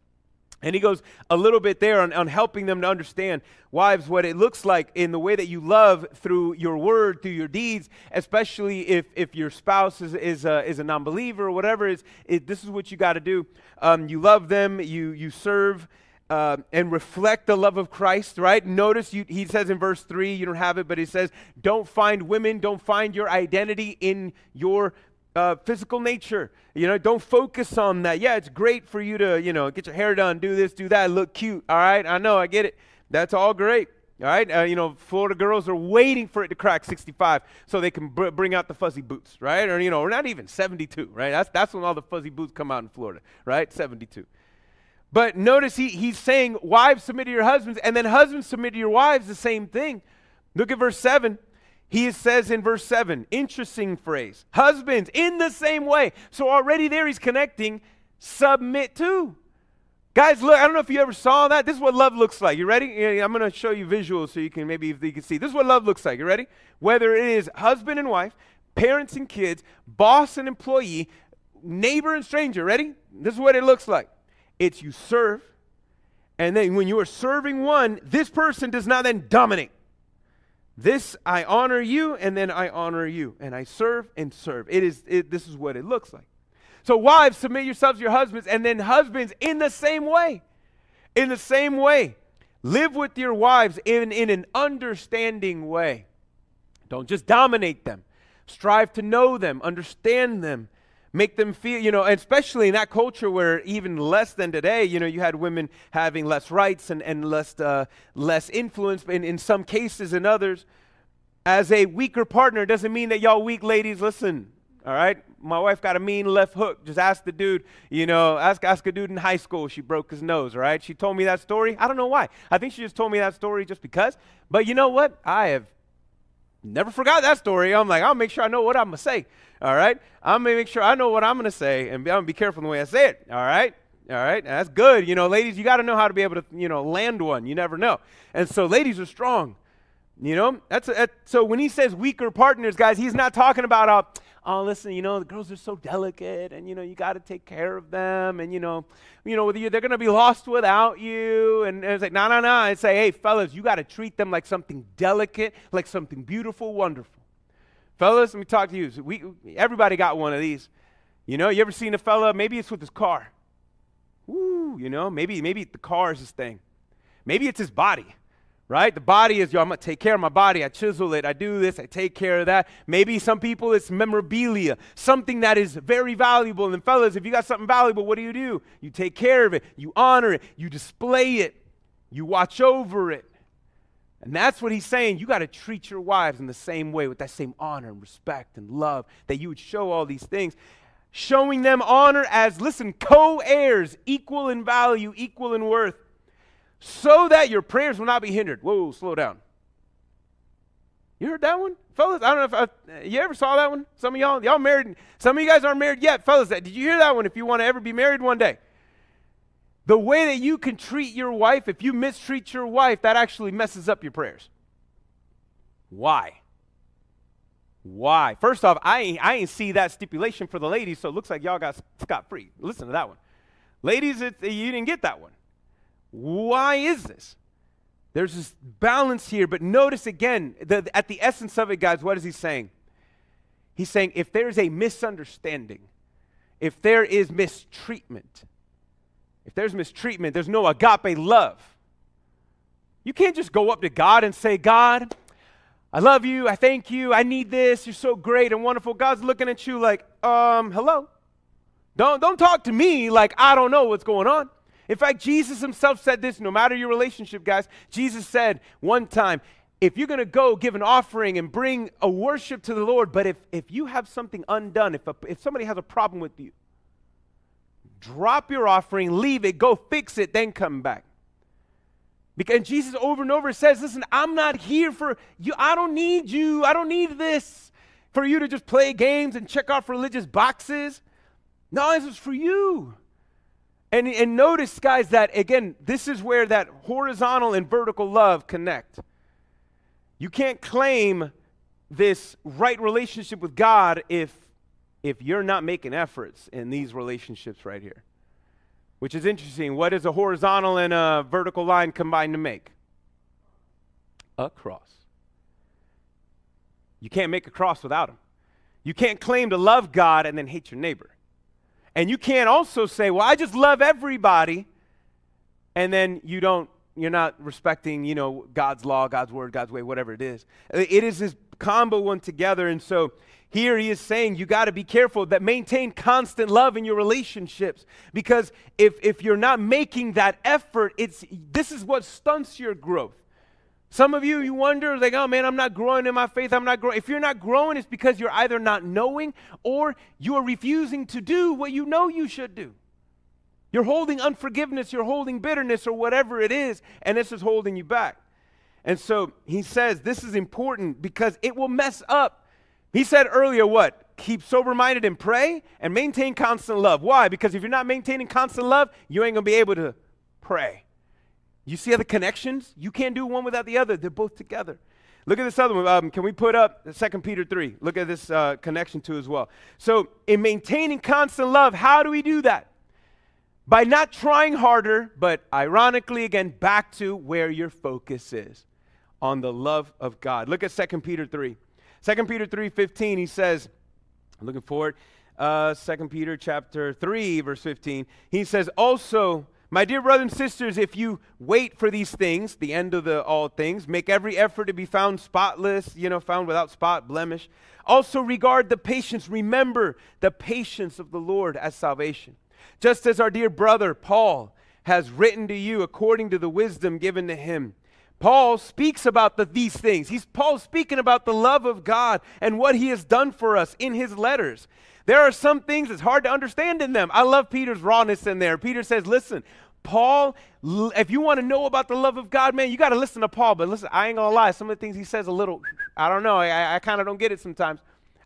And he goes a little bit there on, on helping them to understand, wives, what it looks like in the way that you love through your word, through your deeds, especially if, if your spouse is, is, a, is a non believer or whatever. Is, this is what you got to do. Um, you love them, you, you serve uh, and reflect the love of Christ, right? Notice you, he says in verse 3, you don't have it, but he says, don't find women, don't find your identity in your uh, physical nature. You know, don't focus on that. Yeah, it's great for you to, you know, get your hair done, do this, do that, look cute. All right, I know, I get it. That's all great. All right, uh, you know, Florida girls are waiting for it to crack 65 so they can br- bring out the fuzzy boots, right? Or you know, or not even 72, right? That's that's when all the fuzzy boots come out in Florida, right? 72. But notice he, he's saying, Wives, submit to your husbands, and then husbands, submit to your wives, the same thing. Look at verse 7. He says in verse 7, interesting phrase, husbands, in the same way. So already there he's connecting, submit to. Guys, look, I don't know if you ever saw that. This is what love looks like. You ready? I'm going to show you visuals so you can maybe you can see. This is what love looks like. You ready? Whether it is husband and wife, parents and kids, boss and employee, neighbor and stranger. Ready? This is what it looks like. It's you serve, and then when you are serving one, this person does not then dominate. This I honor you, and then I honor you, and I serve and serve. It is it, this is what it looks like. So wives, submit yourselves to your husbands, and then husbands in the same way. In the same way. Live with your wives in, in an understanding way. Don't just dominate them. Strive to know them, understand them, make them feel, you know, especially in that culture where even less than today, you know, you had women having less rights and, and less, uh, less influence in, in some cases in others. As a weaker partner doesn't mean that y'all weak ladies, listen, all right? My wife got a mean left hook. Just ask the dude, you know, ask, ask a dude in high school. She broke his nose, right? She told me that story. I don't know why. I think she just told me that story just because. But you know what? I have never forgot that story. I'm like, I'll make sure I know what I'm going to say. All right? I'm going to make sure I know what I'm going to say, and I'm going to be careful in the way I say it. All right? All right? That's good. You know, ladies, you got to know how to be able to, you know, land one. You never know. And so ladies are strong. You know, that's, a, so when he says weaker partners, guys, he's not talking about, uh, oh, listen, you know, the girls are so delicate, and you know, you got to take care of them, and you know, you know, they're going to be lost without you, and, and it's like, no, no, no. I say, hey, fellas, you got to treat them like something delicate, like something beautiful, wonderful. Fellas, let me talk to you. We, everybody got one of these. You know, you ever seen a fella, maybe it's with his car. Woo, you know, maybe, maybe the car is his thing. Maybe it's his body, right? The body is, yo, I'm to take care of my body. I chisel it. I do this. I take care of that. Maybe some people it's memorabilia, something that is very valuable. And fellas, if you got something valuable, what do you do? You take care of it. You honor it. You display it. You watch over it. And that's what he's saying. You got to treat your wives in the same way, with that same honor and respect and love that you would show all these things. Showing them honor as, listen, co heirs, equal in value, equal in worth so that your prayers will not be hindered. Whoa, slow down. You heard that one? Fellas, I don't know if I, you ever saw that one? Some of y'all, y'all married, some of you guys aren't married yet. Fellas, did you hear that one if you want to ever be married one day? The way that you can treat your wife, if you mistreat your wife, that actually messes up your prayers. Why? Why? First off, I ain't, I ain't see that stipulation for the ladies, so it looks like y'all got scot free. Listen to that one. Ladies, it, you didn't get that one. Why is this? There's this balance here, but notice again, the, at the essence of it, guys, what is he saying? He's saying if there's a misunderstanding, if there is mistreatment, if there's mistreatment, there's no agape love. You can't just go up to God and say, God, I love you, I thank you, I need this, you're so great and wonderful. God's looking at you like, um, hello. Don't, don't talk to me like I don't know what's going on. In fact, Jesus himself said this no matter your relationship, guys. Jesus said one time, if you're going to go give an offering and bring a worship to the Lord, but if, if you have something undone, if, a, if somebody has a problem with you, drop your offering, leave it, go fix it, then come back. Because Jesus over and over says, listen, I'm not here for you. I don't need you. I don't need this for you to just play games and check off religious boxes. No, this is for you. And, and notice, guys, that again, this is where that horizontal and vertical love connect. You can't claim this right relationship with God if, if you're not making efforts in these relationships right here. Which is interesting. What does a horizontal and a vertical line combine to make? A cross. You can't make a cross without him. You can't claim to love God and then hate your neighbor. And you can't also say, well, I just love everybody, and then you don't, you're not respecting, you know, God's law, God's word, God's way, whatever it is. It is this combo one together. And so here he is saying you got to be careful that maintain constant love in your relationships because if, if you're not making that effort, it's this is what stunts your growth. Some of you, you wonder, like, oh man, I'm not growing in my faith. I'm not growing. If you're not growing, it's because you're either not knowing or you are refusing to do what you know you should do. You're holding unforgiveness, you're holding bitterness, or whatever it is, and this is holding you back. And so he says this is important because it will mess up. He said earlier, what? Keep sober minded and pray and maintain constant love. Why? Because if you're not maintaining constant love, you ain't going to be able to pray. You see the connections? You can't do one without the other. They're both together. Look at this other one. Um, can we put up 2 Peter 3? Look at this uh, connection too as well. So, in maintaining constant love, how do we do that? By not trying harder, but ironically, again, back to where your focus is on the love of God. Look at 2 Peter 3. 2 Peter 3.15, he says, looking forward, uh, 2 Peter chapter 3, verse 15, he says, Also, my dear brothers and sisters, if you wait for these things, the end of the all things, make every effort to be found spotless, you know, found without spot, blemish. Also regard the patience, remember the patience of the Lord as salvation. Just as our dear brother Paul has written to you according to the wisdom given to him. Paul speaks about the, these things. He's Paul speaking about the love of God and what he has done for us in his letters. There are some things that's hard to understand in them. I love Peter's rawness in there. Peter says, listen, Paul, if you want to know about the love of God, man, you got to listen to Paul. But listen, I ain't to lie. Some of the things he says a little, I don't know. I, I kind of don't get it sometimes.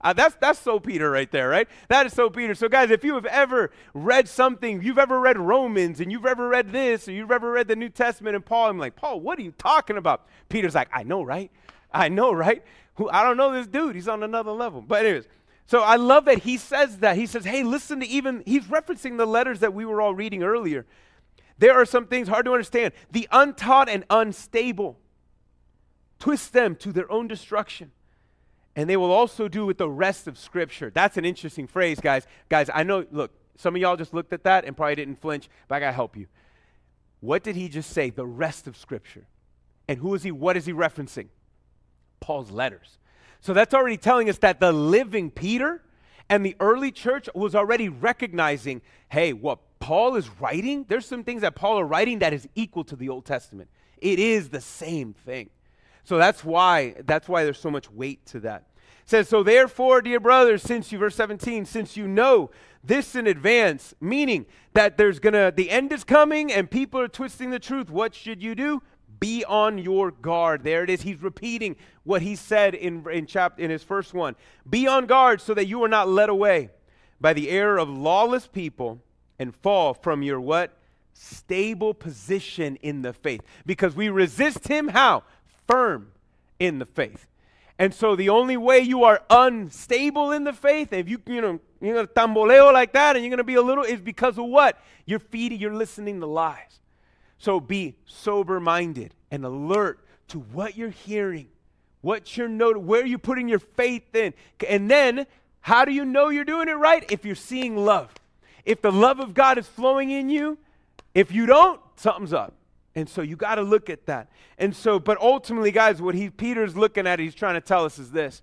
Uh, that's, that's so Peter right there, right? That is so Peter. So, guys, if you have ever read something, you've ever read Romans and you've ever read this or you've ever read the New Testament and Paul, I'm like, Paul, what are you talking about? Peter's like, I know, right? I know, right? Who, I don't know this dude. He's on another level. But, anyways, so I love that he says that. He says, hey, listen to even, he's referencing the letters that we were all reading earlier. There are some things hard to understand. The untaught and unstable twist them to their own destruction. And they will also do with the rest of Scripture. That's an interesting phrase, guys. Guys, I know, look, some of y'all just looked at that and probably didn't flinch, but I got to help you. What did he just say? The rest of Scripture. And who is he? What is he referencing? Paul's letters. So that's already telling us that the living Peter and the early church was already recognizing hey, what Paul is writing, there's some things that Paul is writing that is equal to the Old Testament. It is the same thing. So that's why that's why there's so much weight to that. It says, so therefore, dear brothers, since you verse 17, since you know this in advance, meaning that there's gonna the end is coming and people are twisting the truth, what should you do? Be on your guard. There it is. He's repeating what he said in, in, chapter, in his first one. Be on guard so that you are not led away by the error of lawless people and fall from your what? Stable position in the faith. Because we resist him how? Firm in the faith. And so the only way you are unstable in the faith, if you you know you're gonna tamboleo like that and you're gonna be a little, is because of what? You're feeding, you're listening to lies. So be sober minded and alert to what you're hearing, what you're noting, where you're putting your faith in. And then, how do you know you're doing it right? If you're seeing love. If the love of God is flowing in you, if you don't, something's up. And so you got to look at that. And so, but ultimately, guys, what he Peter's looking at, he's trying to tell us is this.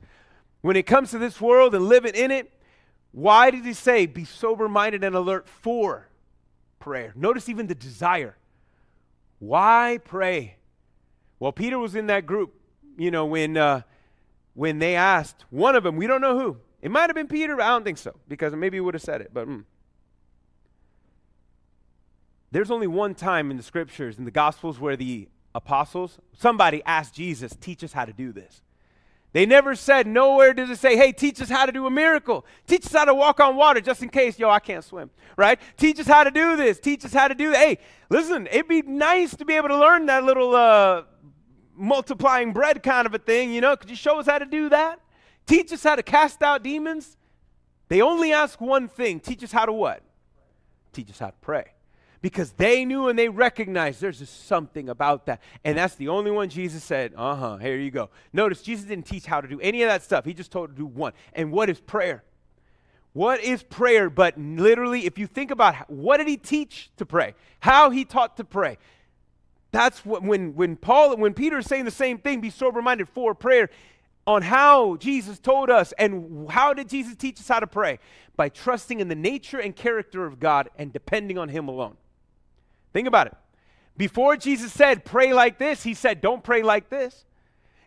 When it comes to this world and living in it, why did he say be sober minded and alert for prayer? Notice even the desire. Why pray? Well, Peter was in that group, you know, when, uh, when they asked one of them, we don't know who. It might have been Peter, but I don't think so, because maybe he would have said it, but mm. There's only one time in the scriptures, in the Gospels, where the apostles, somebody asked Jesus, teach us how to do this. They never said, nowhere does it say, hey, teach us how to do a miracle. Teach us how to walk on water just in case, yo, I can't swim, right? Teach us how to do this. Teach us how to do that. Hey, listen, it'd be nice to be able to learn that little uh, multiplying bread kind of a thing, you know? Could you show us how to do that? Teach us how to cast out demons. They only ask one thing teach us how to what? Teach us how to pray because they knew and they recognized there's just something about that. And that's the only one Jesus said, uh huh, here you go. Notice Jesus didn't teach how to do any of that stuff, he just told to do one. And what is prayer? What is prayer? But literally, if you think about what did he teach to pray, how he taught to pray, that's what when when Paul when Peter is saying the same thing, be sober minded for prayer. On how Jesus told us, and how did Jesus teach us how to pray? By trusting in the nature and character of God and depending on Him alone. Think about it. Before Jesus said, pray like this, he said, don't pray like this.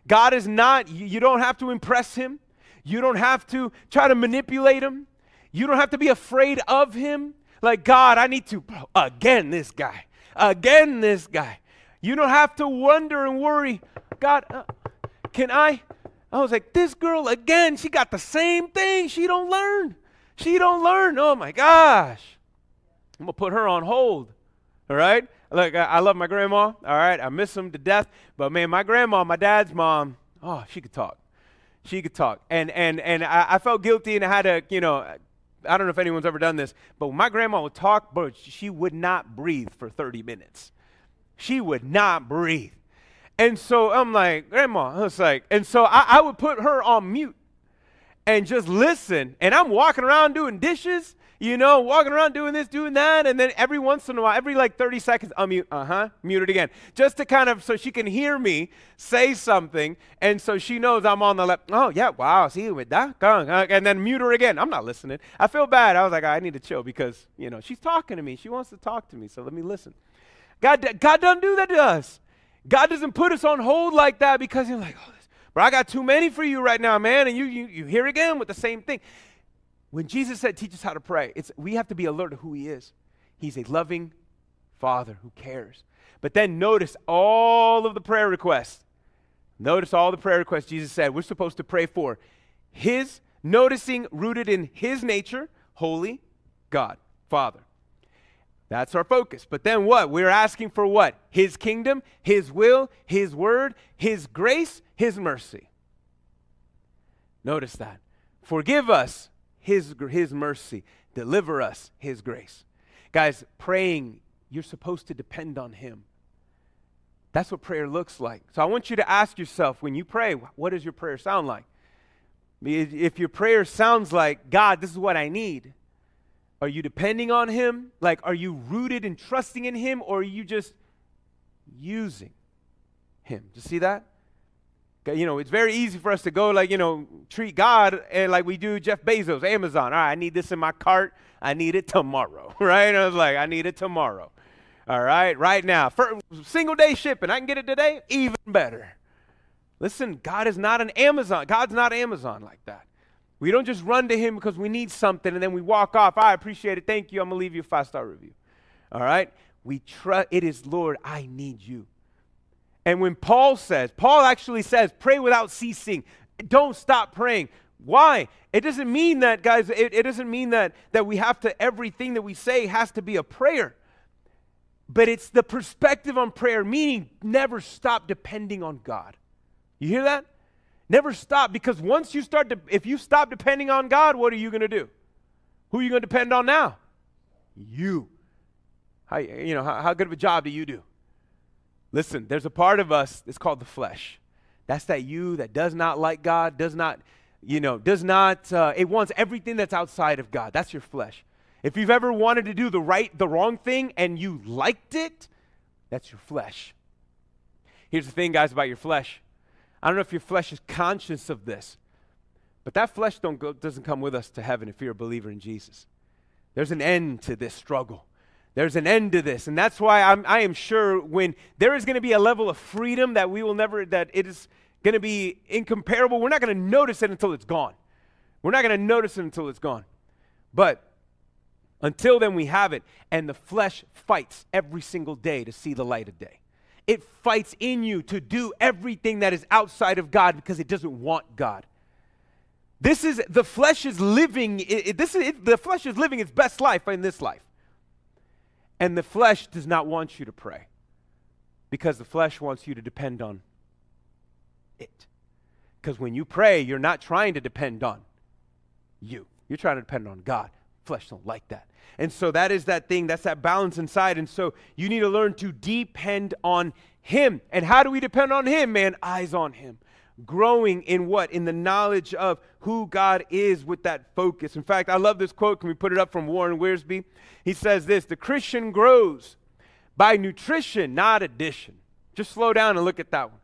God is not, you don't have to impress him. You don't have to try to manipulate him. You don't have to be afraid of him. Like, God, I need to, again, this guy, again, this guy. You don't have to wonder and worry, God, uh, can I? I was like, this girl again, she got the same thing. She don't learn. She don't learn. Oh my gosh. I'm going to put her on hold. All right? Look, I, love my grandma. All right? I miss them to death. But man, my grandma, my dad's mom, oh, she could talk. She could talk. And and and I, I felt guilty and I had to, you know, I don't know if anyone's ever done this, but my grandma would talk, but she would not breathe for 30 minutes. She would not breathe. And so I'm like, Grandma, I was like, and so I, I would put her on mute and just listen. And I'm walking around doing dishes you know, walking around doing this, doing that, and then every once in a while, every like 30 seconds, unmute, uh huh, mute it again, just to kind of so she can hear me say something, and so she knows I'm on the left. Oh yeah, wow, see you with that, and then mute her again. I'm not listening. I feel bad. I was like, I need to chill because you know she's talking to me. She wants to talk to me, so let me listen. God, God doesn't do that to us. God doesn't put us on hold like that because He's like, oh, but I got too many for you right now, man, and you you you hear again with the same thing. When Jesus said, teach us how to pray, it's, we have to be alert to who he is. He's a loving father who cares. But then notice all of the prayer requests. Notice all the prayer requests Jesus said we're supposed to pray for. His, noticing rooted in his nature, holy God, Father. That's our focus. But then what? We're asking for what? His kingdom, His will, His word, His grace, His mercy. Notice that. Forgive us his, his mercy. Deliver us His grace. Guys, praying, you're supposed to depend on Him. That's what prayer looks like. So I want you to ask yourself when you pray, what does your prayer sound like? If your prayer sounds like, God, this is what I need, are you depending on Him? Like, are you rooted and trusting in Him, or are you just using? him. Do you see that? You know, it's very easy for us to go like, you know, treat God and like we do Jeff Bezos, Amazon. All right, I need this in my cart. I need it tomorrow, (laughs) right? And I was like, I need it tomorrow. All right, right now. For single day shipping, I can get it today, even better. Listen, God is not an Amazon. God's not Amazon like that. We don't just run to Him because we need something and then we walk off. I appreciate it. Thank you. I'm going to leave you a five star review. All right? We trust, it is, Lord, I need you. And when Paul says, Paul actually says, pray without ceasing. Don't stop praying. Why? It doesn't mean that, guys, it, it, doesn't mean that, that we have to, everything that we say has to be a prayer. But it's the perspective on prayer, meaning never stop depending on God. You hear that? Never stop because once you start to, if you stop depending on God, what are you going to do? Who are you going to depend on now? You. How, you know, how, how good of a job do you do? Listen, there's a part of us that's called the flesh. That's that you that does not like God, does not, you know, does not, uh, it wants everything that's outside of God. That's your flesh. If you've ever wanted to do the right, the wrong thing and you liked it, that's your flesh. Here's the thing, guys, about your flesh. I don't know if your flesh is conscious of this, but that flesh don't go, doesn't come with us to heaven if you're a believer in Jesus. There's an end to this struggle. There's an end to this. And that's why I'm, I am sure when there is going to be a level of freedom that we will never, that it is going to be incomparable, we're not going to notice it until it's gone. We're not going to notice it until it's gone. But until then, we have it. And the flesh fights every single day to see the light of day. It fights in you to do everything that is outside of God because it doesn't want God. This is the flesh is living. It, it, this is it, the flesh is living its best life in this life. And the flesh does not want you to pray because the flesh wants you to depend on it. Because when you pray, you're not trying to depend on you, you're trying to depend on God. Flesh don't like that. And so that is that thing, that's that balance inside. And so you need to learn to depend on Him. And how do we depend on Him, man? Eyes on Him growing in what? In the knowledge of who God is with that focus. In fact, I love this quote. Can we put it up from Warren Wiersbe? He says this The Christian grows by nutrition, not addition. Just slow down and look at that one.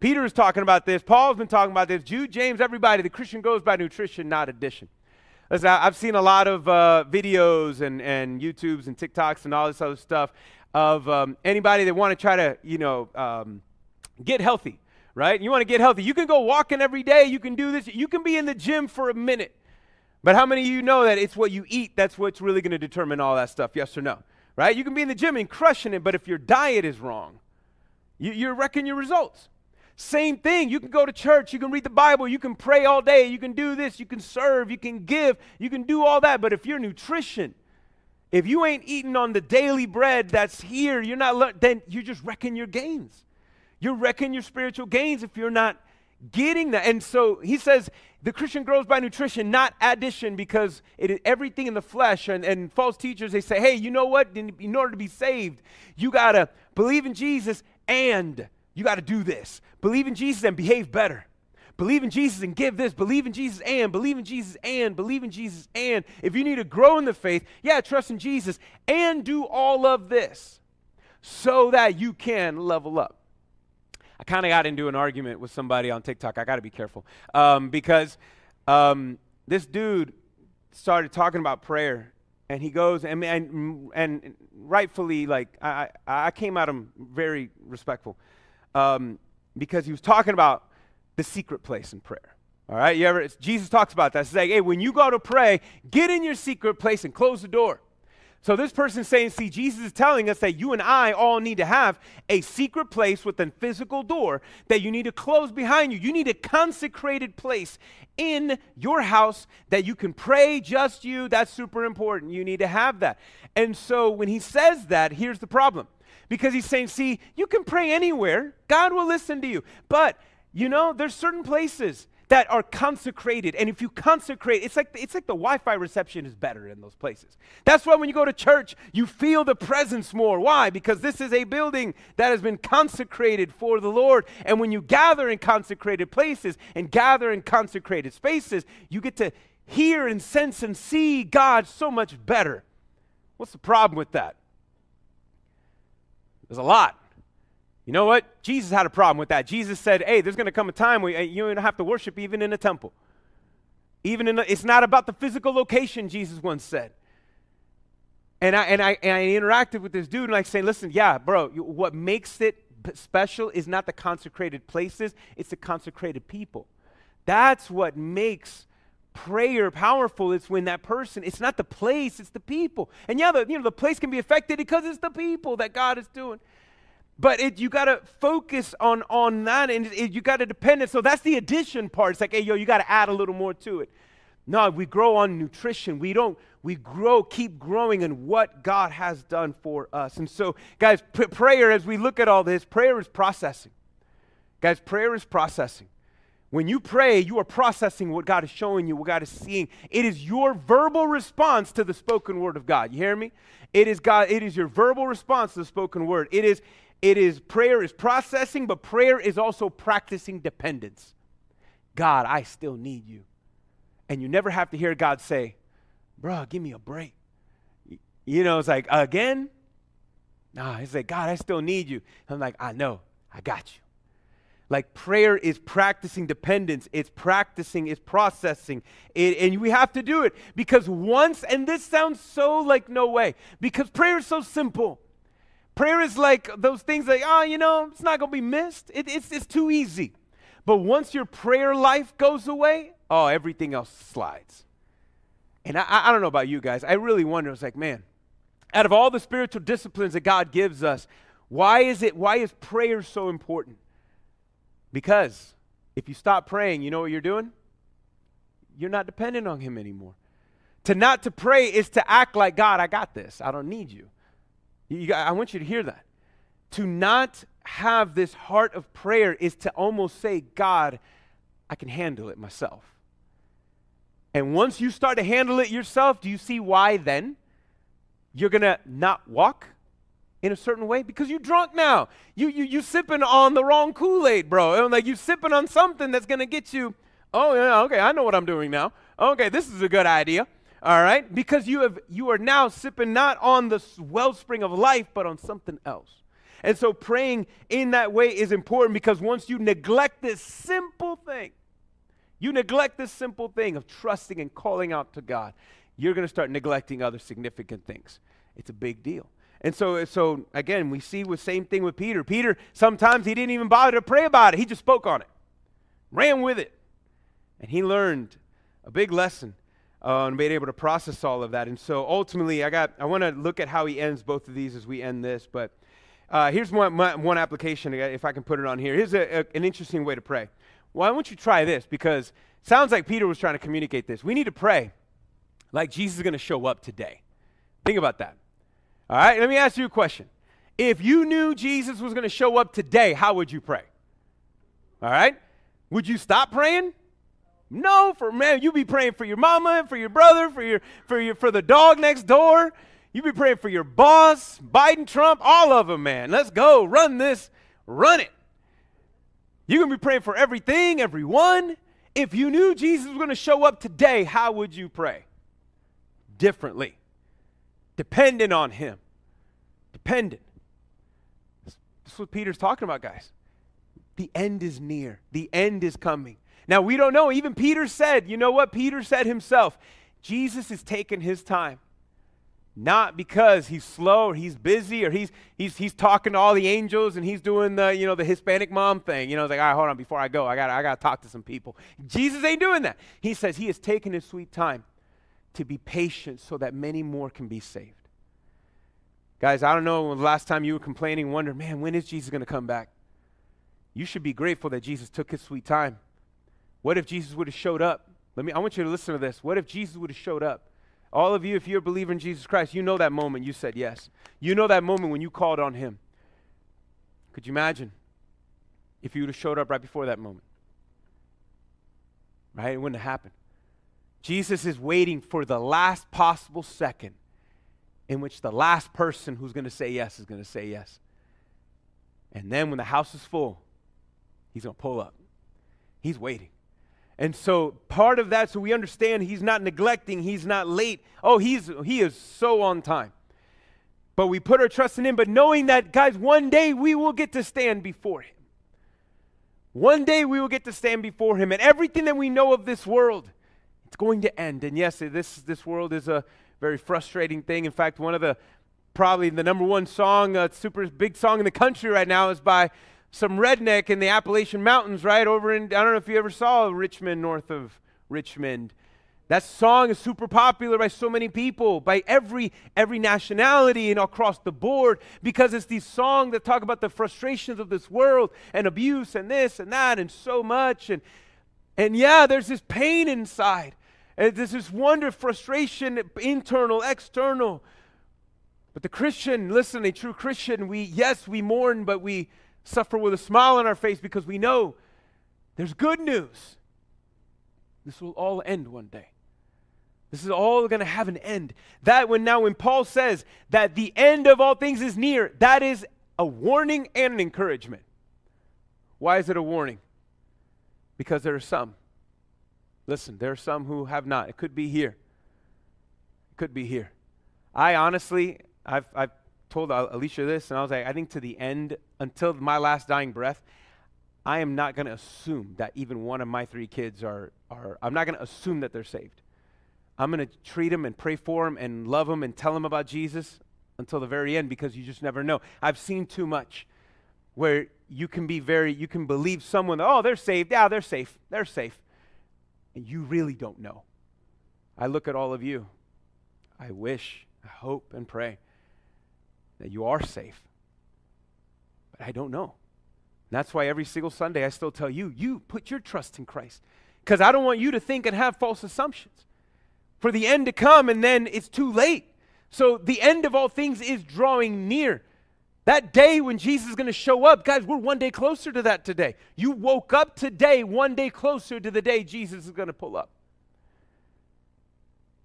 Peter is talking about this. Paul's been talking about this. Jude, James, everybody. The Christian grows by nutrition, not addition. Listen, I've seen a lot of uh, videos and, and YouTubes and TikToks and all this other stuff of um, anybody that want to try to, you know, um, get healthy right? You want to get healthy. You can go walking every day. You can do this. You can be in the gym for a minute. But how many of you know that it's what you eat that's what's really going to determine all that stuff? Yes or no? Right? You can be in the gym and crushing it, but if your diet is wrong, you, you're wrecking your results. Same thing. You can go to church, you can read the Bible, you can pray all day, you can do this, you can serve, you can give, you can do all that. But if your nutrition, if you ain't eating on the daily bread that's here, you're not, le- then you're just wrecking your gains. You're wrecking your spiritual gains if you're not getting that. And so he says the Christian grows by nutrition, not addition, because it is everything in the flesh. And, and false teachers, they say, hey, you know what? In, in order to be saved, you got to believe in Jesus and you got to do this. Believe in Jesus and behave better. Believe in Jesus and give this. Believe in Jesus and believe in Jesus and believe in Jesus and. If you need to grow in the faith, yeah, trust in Jesus and do all of this so that you can level up. I kind of got into an argument with somebody on TikTok. I got to be careful um, because um, this dude started talking about prayer, and he goes and and, and rightfully like I I came at him very respectful um, because he was talking about the secret place in prayer. All right, you ever? Jesus talks about that. He's like, hey, when you go to pray, get in your secret place and close the door. So this person's saying, see, Jesus is telling us that you and I all need to have a secret place with a physical door that you need to close behind you. You need a consecrated place in your house that you can pray just you. That's super important. You need to have that. And so when he says that, here's the problem. Because he's saying, see, you can pray anywhere. God will listen to you. But, you know, there's certain places that are consecrated. And if you consecrate, it's like, it's like the Wi Fi reception is better in those places. That's why when you go to church, you feel the presence more. Why? Because this is a building that has been consecrated for the Lord. And when you gather in consecrated places and gather in consecrated spaces, you get to hear and sense and see God so much better. What's the problem with that? There's a lot. You know what? Jesus had a problem with that. Jesus said, hey, there's going to come a time where eh, you don't have to worship even in a temple. Even in a, it's not about the physical location, Jesus once said. And I, and, I, and I interacted with this dude and I say, listen, yeah, bro, you, what makes it special is not the consecrated places, it's the consecrated people. That's what makes prayer powerful it's when that person it's not the place it's the people and yeah the, you know the place can be affected because it's the people that god is doing but it, you got to focus on on that and it, you got to depend so that's the addition part it's like hey yo you got to add a little more to it no we grow on nutrition we don't we grow keep growing in what god has done for us and so guys p- prayer as we look at all this prayer is processing guys prayer is processing when you pray, you are processing what God is showing you, what God is seeing. It is your verbal response to the spoken word of God. You hear me? It is God, it is your verbal response to the spoken word. It is it is prayer is processing, but prayer is also practicing dependence. God, I still need you. And you never have to hear God say, Bruh, give me a break. You know, it's like, again? Nah, it's like, God, I still need you. I'm like, I know, I got you. Like prayer is practicing dependence, it's practicing, it's processing. It, and we have to do it because once, and this sounds so like no way, because prayer is so simple. Prayer is like those things like, oh, you know, it's not going to be missed. It, it's, it's too easy. But once your prayer life goes away, oh, everything else slides. And I, I don't know about you guys. I really wonder. It's like, man, out of all the spiritual disciplines that God gives us, why is it, why is prayer so important? Because if you stop praying, you know what you're doing? You're not dependent on Him anymore. To not to pray is to act like, God, I got this. I don't need you. You I want you to hear that. To not have this heart of prayer is to almost say, God, I can handle it myself. And once you start to handle it yourself, do you see why then you're going to not walk in a certain way because you're drunk now. You you you sipping on the wrong Kool-Aid, bro. Like you sipping on something that's gonna get you. Oh yeah, okay, I know what I'm doing now. Okay, this is a good idea. All right, because you have you are now sipping not on the wellspring of life, but on something else. And so praying in that way is important because once you neglect this simple thing, you neglect this simple thing of trusting and calling out to God, you're going to start neglecting other significant things. It's a big deal. And so, so again, we see the same thing with Peter. Peter, sometimes he didn't even bother to pray about it. He just spoke on it, ran with it. And he learned a big lesson uh, and being able to process all of that. And so ultimately, I got I want to look at how he ends both of these as we end this. But uh, here's one, my, one application, if I can put it on here. Here's a, a, an interesting way to pray. Why don't you try this? Because sounds like Peter was trying to communicate this. We need to pray like Jesus is going to show up today. Think about that. All right, let me ask you a question. If you knew Jesus was going to show up today, how would you pray? All right? Would you stop praying? No, for man, you be praying for your mama, for your brother, for your for your for the dog next door. You be praying for your boss, Biden, Trump, all of them, man. Let's go. Run this. Run it. You're going to be praying for everything, everyone. If you knew Jesus was going to show up today, how would you pray? Differently. Dependent on him dependent. This is what Peter's talking about, guys. The end is near, the end is coming. Now, we don't know. Even Peter said, you know what? Peter said himself, Jesus is taking his time. Not because he's slow or he's busy or he's, he's, he's talking to all the angels and he's doing the, you know, the Hispanic mom thing. You know, it's like, all right, hold on, before I go, I got I gotta talk to some people. Jesus ain't doing that. He says he is taking his sweet time to be patient so that many more can be saved. Guys, I don't know when the last time you were complaining, wondering, man, when is Jesus going to come back? You should be grateful that Jesus took his sweet time. What if Jesus would have showed up? Let me I want you to listen to this. What if Jesus would have showed up? All of you, if you're a believer in Jesus Christ, you know that moment you said yes. You know that moment when you called on him. Could you imagine if you would have showed up right before that moment? Right? It wouldn't have happened. Jesus is waiting for the last possible second in which the last person who's going to say yes is going to say yes. And then when the house is full, he's going to pull up. He's waiting. And so part of that, so we understand he's not neglecting, he's not late. Oh, he's he is so on time. But we put our trust in Him, but knowing that, guys, one day we will get to stand before Him. One day we will get to stand before Him, and everything that we know of this world, it's going to end. And yes, this, this world is a very frustrating thing. In fact, one of the probably the number one song, a super big song in the country right now, is by some redneck in the Appalachian Mountains, right over in, I don't know if you ever saw Rich Men, north of Richmond. That song is super popular by so many people, by every every nationality and across the board, because it's these songs that talk about the frustrations of this world and abuse and this and that and so much. And and yeah, there's this pain inside. And there's this wonder, frustration, internal, external. But the Christian, listen, a true Christian, we yes, we mourn, but we suffer with a smile on our face because we know there's good news. This will all end one day. This is all going to have an end. That when now when Paul says that the end of all things is near, that is a warning and an encouragement. Why is it a warning? Because there are some. Listen, there are some who have not. It could be here. It could be here. I honestly, I've, I've told Alicia this, and I was like, I think to the end, until my last dying breath, I am not going to assume that even one of my three kids are, are I'm not going to assume that they're saved. I'm going to treat them and pray for them and love them and tell them about Jesus until the very end because you just never know. I've seen too much where you can be very, you can believe someone, oh, they're saved. Yeah, they're safe. They're safe. And you really don't know. I look at all of you. I wish, I hope, and pray that you are safe. But I don't know. That's why every single Sunday I still tell you, you put your trust in Christ. Because I don't want you to think and have false assumptions. For the end to come and then it's too late. So the end of all things is drawing near. That day when Jesus is going to show up, guys, we're one day closer to that today. You woke up today, one day closer to the day Jesus is going to pull up.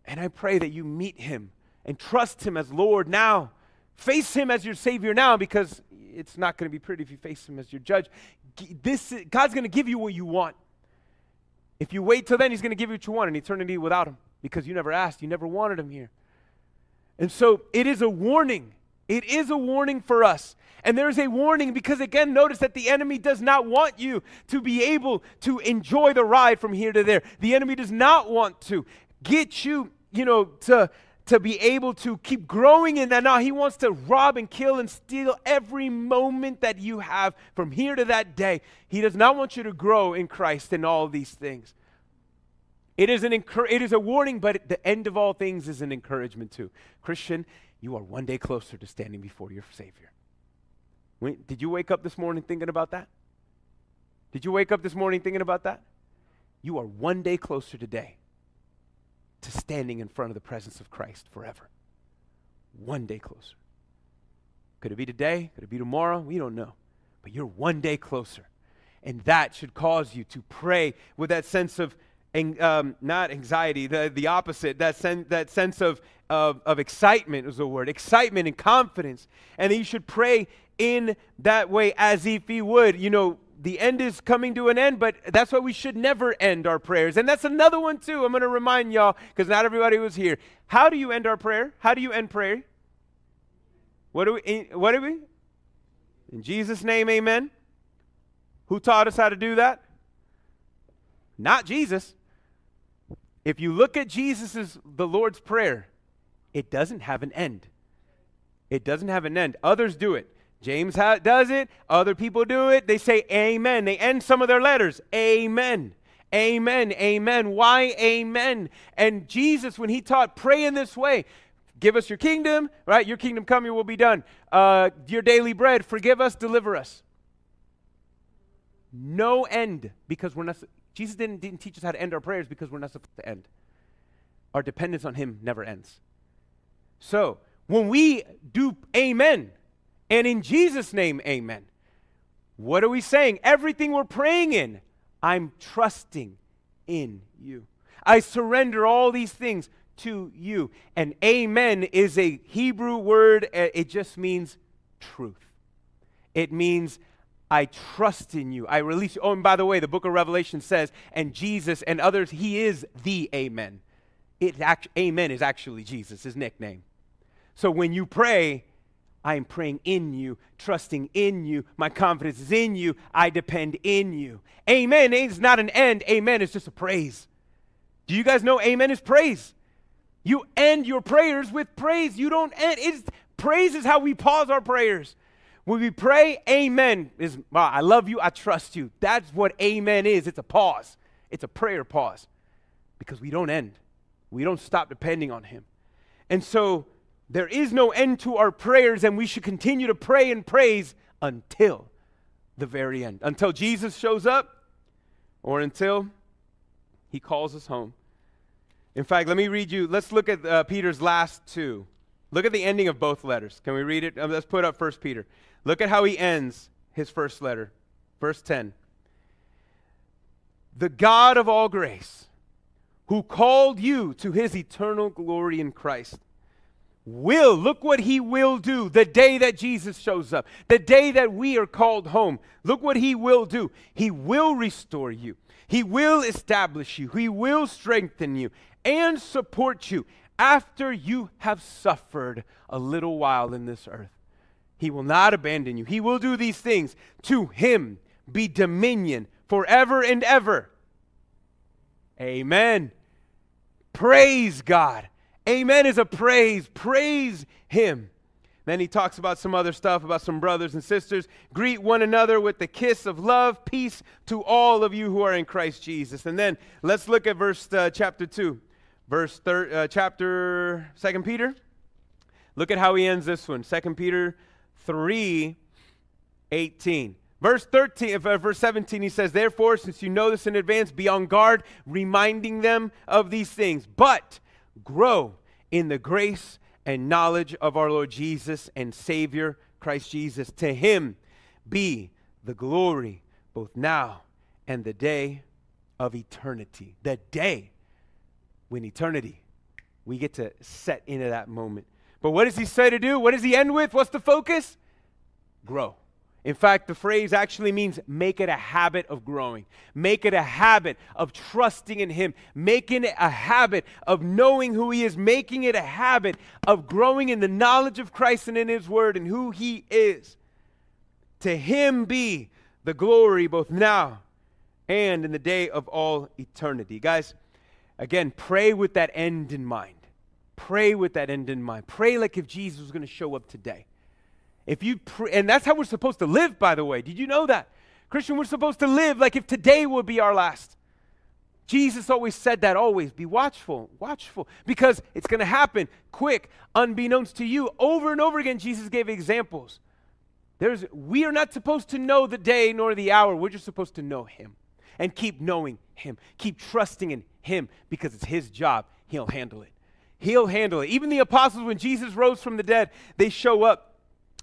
And I pray that you meet him and trust him as Lord now. Face him as your Savior now because it's not going to be pretty if you face him as your judge. This, God's going to give you what you want. If you wait till then, he's going to give you what you want in eternity without him because you never asked, you never wanted him here. And so it is a warning. It is a warning for us. And there is a warning because, again, notice that the enemy does not want you to be able to enjoy the ride from here to there. The enemy does not want to get you, you know, to, to be able to keep growing in that. Now, he wants to rob and kill and steal every moment that you have from here to that day. He does not want you to grow in Christ in all these things. It is, an encur- it is a warning, but the end of all things is an encouragement too. Christian, you are one day closer to standing before your Savior. When, did you wake up this morning thinking about that? Did you wake up this morning thinking about that? You are one day closer today to standing in front of the presence of Christ forever. One day closer. Could it be today? Could it be tomorrow? We don't know. But you're one day closer. And that should cause you to pray with that sense of um, not anxiety, the, the opposite, that, sen- that sense of, of, of excitement is the word, excitement and confidence. And you should pray in that way as if he would. You know, the end is coming to an end, but that's why we should never end our prayers. And that's another one, too. I'm going to remind y'all, because not everybody was here. How do you end our prayer? How do you end prayer? What do we, what do we? In Jesus' name, amen. Who taught us how to do that? Not Jesus. If you look at Jesus' the Lord's Prayer, it doesn't have an end. It doesn't have an end. Others do it. James ha- does it. Other people do it. They say amen. They end some of their letters. Amen. Amen. Amen. Why amen? And Jesus, when he taught, pray in this way. Give us your kingdom, right? Your kingdom come, your will be done. Uh, your daily bread, forgive us, deliver us. No end, because we're not, Jesus didn't, didn't teach us how to end our prayers because we're not supposed to end. Our dependence on Him never ends. So, when we do amen, and in Jesus' name, amen, what are we saying? Everything we're praying in, I'm trusting in you. I surrender all these things to you. And amen is a Hebrew word, eh, it just means truth. It means I trust in you. I release you. Oh, and by the way, the book of Revelation says, and Jesus and others, he is the Amen. It act, amen is actually Jesus, his nickname. So when you pray, I am praying in you, trusting in you. My confidence is in you. I depend in you. Amen is not an end. Amen is just a praise. Do you guys know amen is praise? You end your prayers with praise. You don't end. It's, praise is how we pause our prayers. When we pray, amen is, wow, I love you, I trust you. That's what amen is. It's a pause, it's a prayer pause because we don't end. We don't stop depending on Him. And so there is no end to our prayers, and we should continue to pray and praise until the very end, until Jesus shows up or until He calls us home. In fact, let me read you, let's look at uh, Peter's last two. Look at the ending of both letters. Can we read it? Um, let's put up First Peter. Look at how he ends his first letter. Verse 10. The God of all grace, who called you to his eternal glory in Christ, will, look what he will do the day that Jesus shows up, the day that we are called home. Look what he will do. He will restore you, he will establish you, he will strengthen you and support you after you have suffered a little while in this earth. He will not abandon you. He will do these things. To him be dominion forever and ever. Amen. Praise God. Amen is a praise. Praise him. Then he talks about some other stuff about some brothers and sisters. Greet one another with the kiss of love. Peace to all of you who are in Christ Jesus. And then let's look at verse uh, chapter 2 verse thir- uh, chapter 2 Peter. Look at how he ends this one. 2 Peter 3 18. Verse 13, uh, verse 17, he says, Therefore, since you know this in advance, be on guard, reminding them of these things. But grow in the grace and knowledge of our Lord Jesus and Savior Christ Jesus. To him be the glory both now and the day of eternity. The day when eternity, we get to set into that moment. But what does he say to do? What does he end with? What's the focus? Grow. In fact, the phrase actually means make it a habit of growing. Make it a habit of trusting in Him. Making it a habit of knowing who He is. Making it a habit of growing in the knowledge of Christ and in His Word and who He is. To Him be the glory both now and in the day of all eternity. Guys, Again, pray with that end in mind. Pray with that end in mind. Pray like if Jesus was going to show up today. If you pray, and that's how we're supposed to live, by the way. Did you know that? Christian, we're supposed to live like if today would be our last. Jesus always said that always be watchful, watchful, because it's going to happen quick, unbeknownst to you. Over and over again, Jesus gave examples. There's, we are not supposed to know the day nor the hour. We're just supposed to know Him and keep knowing Him, keep trusting in him because it's his job. He'll handle it. He'll handle it. Even the apostles, when Jesus rose from the dead, they show up.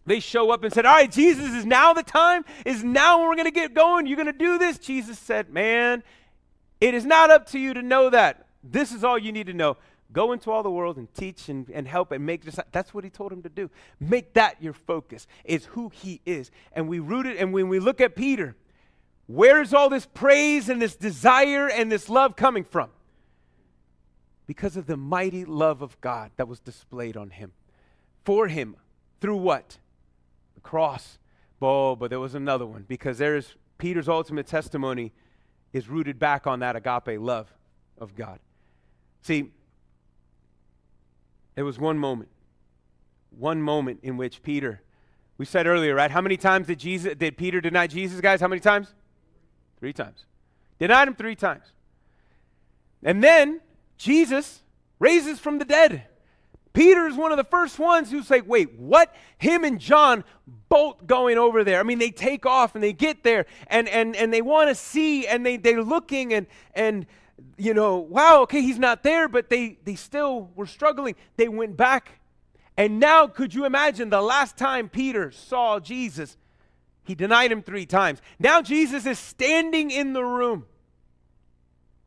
They show up and said, All right, Jesus, is now the time? Is now when we're going to get going? You're going to do this? Jesus said, Man, it is not up to you to know that. This is all you need to know. Go into all the world and teach and, and help and make this. That's what he told him to do. Make that your focus, is who he is. And we root it, and when we look at Peter, where is all this praise and this desire and this love coming from? Because of the mighty love of God that was displayed on him. For him. Through what? Cross. Oh, but there was another one. Because there's Peter's ultimate testimony is rooted back on that agape love of God. See, there was one moment. One moment in which Peter, we said earlier, right? How many times did Jesus did Peter deny Jesus, guys? How many times? Three times. Denied him three times. And then Jesus raises from the dead. Peter is one of the first ones who's like, wait, what? Him and John both going over there. I mean, they take off and they get there and and and they want to see and they they're looking and and you know, wow, okay, he's not there, but they they still were struggling. They went back. And now could you imagine the last time Peter saw Jesus? He denied him three times. Now Jesus is standing in the room.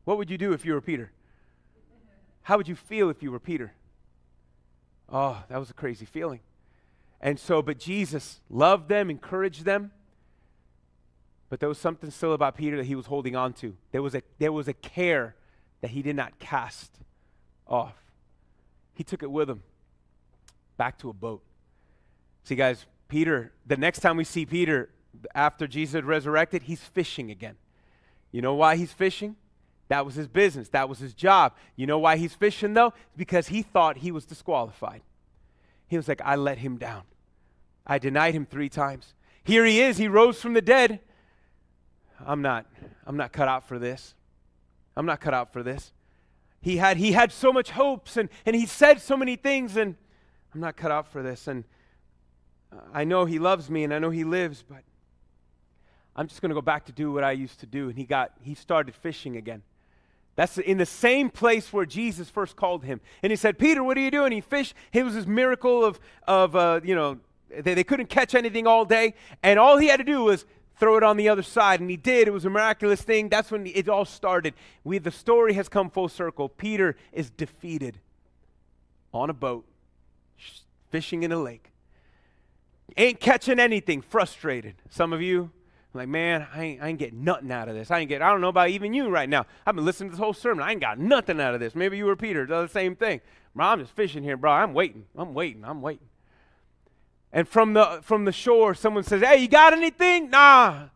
What would you do if you were Peter? How would you feel if you were Peter? Oh, that was a crazy feeling. And so, but Jesus loved them, encouraged them. But there was something still about Peter that he was holding on to. There was a, there was a care that he did not cast off. He took it with him back to a boat. See, guys, Peter, the next time we see Peter after Jesus had resurrected, he's fishing again. You know why he's fishing? That was his business. That was his job. You know why he's fishing, though? Because he thought he was disqualified. He was like, I let him down. I denied him three times. Here he is. He rose from the dead. I'm not, I'm not cut out for this. I'm not cut out for this. He had, he had so much hopes and, and he said so many things, and I'm not cut out for this. And I know he loves me and I know he lives, but I'm just going to go back to do what I used to do. And he got, he started fishing again. That's in the same place where Jesus first called him. And he said, Peter, what are you doing? He fished. It was this miracle of, of uh, you know, they, they couldn't catch anything all day. And all he had to do was throw it on the other side. And he did. It was a miraculous thing. That's when it all started. We, the story has come full circle. Peter is defeated on a boat, fishing in a lake. Ain't catching anything, frustrated. Some of you, like, man, I ain't, I ain't getting nothing out of this. I ain't get. I don't know about even you right now. I've been listening to this whole sermon. I ain't got nothing out of this. Maybe you were Peter, does the same thing. Bro, I'm just fishing here, bro. I'm waiting. I'm waiting. I'm waiting. And from the from the shore, someone says, Hey, you got anything? Nah.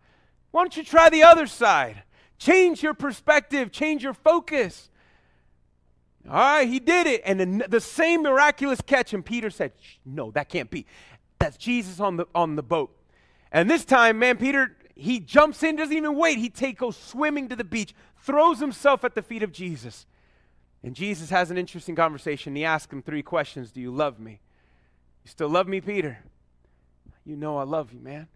Why don't you try the other side? Change your perspective, change your focus. All right, he did it. And the, the same miraculous catch, and Peter said, No, that can't be. That's Jesus on the, on the boat. And this time, man, Peter, he jumps in, doesn't even wait. He take, goes swimming to the beach, throws himself at the feet of Jesus. And Jesus has an interesting conversation. He asks him three questions Do you love me? You still love me, Peter? You know I love you, man.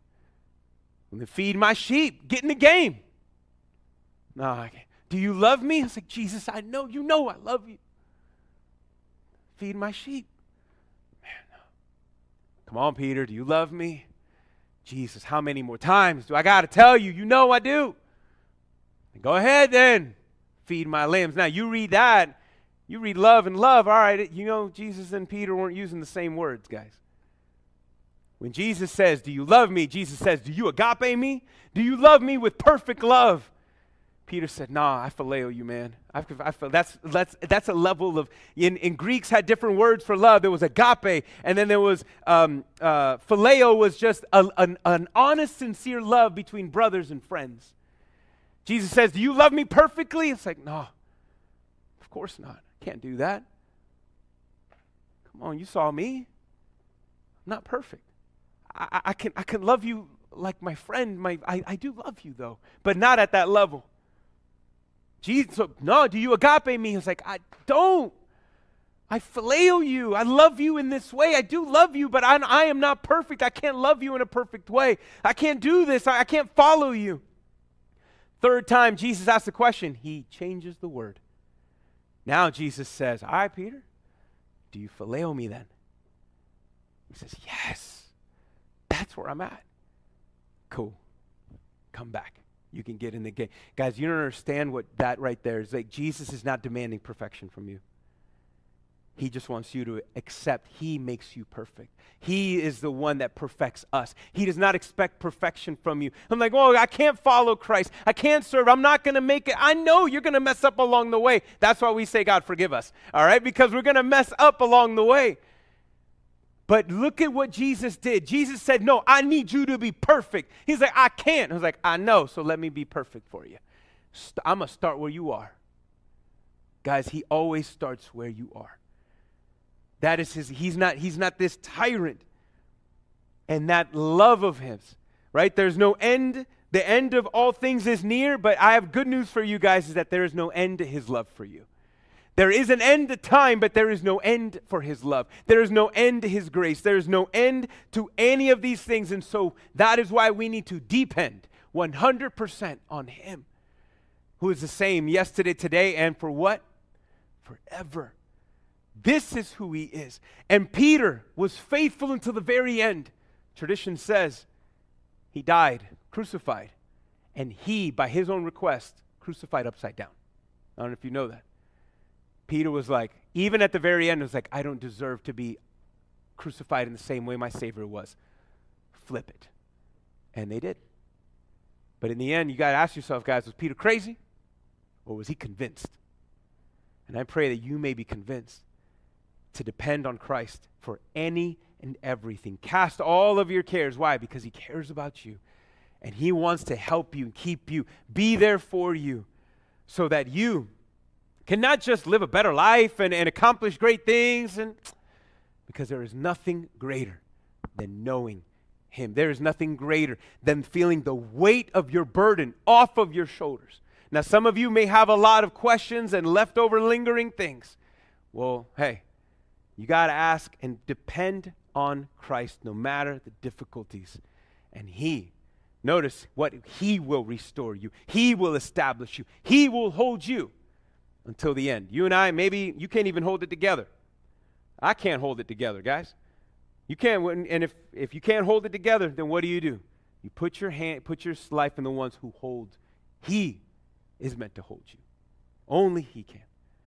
When they feed my sheep, get in the game. No, do you love me? I was like, Jesus, I know you know I love you. Feed my sheep. Man, no. Come on, Peter, do you love me? Jesus, how many more times do I got to tell you? You know I do. Go ahead then, feed my lambs. Now, you read that, you read love and love. All right, you know, Jesus and Peter weren't using the same words, guys. When Jesus says, Do you love me? Jesus says, Do you agape me? Do you love me with perfect love? Peter said, Nah, I phileo you, man. I, I, that's, that's, that's a level of, in, in Greeks had different words for love. There was agape, and then there was, um, uh, phileo was just a, an, an honest, sincere love between brothers and friends. Jesus says, Do you love me perfectly? It's like, No, of course not. Can't do that. Come on, you saw me. I'm not perfect. I, I, can, I can love you like my friend. My, I, I do love you, though, but not at that level. Jesus, no, do you agape me? He's like, I don't. I phileo you. I love you in this way. I do love you, but I, I am not perfect. I can't love you in a perfect way. I can't do this. I, I can't follow you. Third time, Jesus asks the question. He changes the word. Now Jesus says, All right, Peter, do you phileo me then? He says, Yes. That's where I'm at. Cool. Come back you can get in the game. Guys, you don't understand what that right there is. Like Jesus is not demanding perfection from you. He just wants you to accept He makes you perfect. He is the one that perfects us. He does not expect perfection from you. I'm like, oh, I can't follow Christ. I can't serve. I'm not going to make it. I know you're going to mess up along the way. That's why we say, God, forgive us. All right? Because we're going to mess up along the way. But look at what Jesus did. Jesus said, No, I need you to be perfect. He's like, I can't. I was like, I know, so let me be perfect for you. I'm going to start where you are. Guys, he always starts where you are. That is his, he's not, he's not this tyrant. And that love of his, right? There's no end. The end of all things is near, but I have good news for you guys is that there is no end to his love for you. There is an end to time, but there is no end for his love. There is no end to his grace. There is no end to any of these things. And so that is why we need to depend 100% on him, who is the same yesterday, today, and for what? Forever. This is who he is. And Peter was faithful until the very end. Tradition says he died, crucified, and he, by his own request, crucified upside down. I don't know if you know that. Peter was like, even at the very end, it was like, I don't deserve to be crucified in the same way my Savior was. Flip it. And they did. But in the end, you got to ask yourself, guys, was Peter crazy or was he convinced? And I pray that you may be convinced to depend on Christ for any and everything. Cast all of your cares. Why? Because He cares about you. And He wants to help you and keep you, be there for you, so that you can not just live a better life and, and accomplish great things, and because there is nothing greater than knowing Him. There is nothing greater than feeling the weight of your burden off of your shoulders. Now, some of you may have a lot of questions and leftover lingering things. Well, hey, you got to ask and depend on Christ no matter the difficulties. And He, notice what He will restore you, He will establish you, He will hold you until the end. You and I, maybe you can't even hold it together. I can't hold it together, guys. You can't, and if, if you can't hold it together, then what do you do? You put your hand, put your life in the ones who hold. He is meant to hold you. Only He can.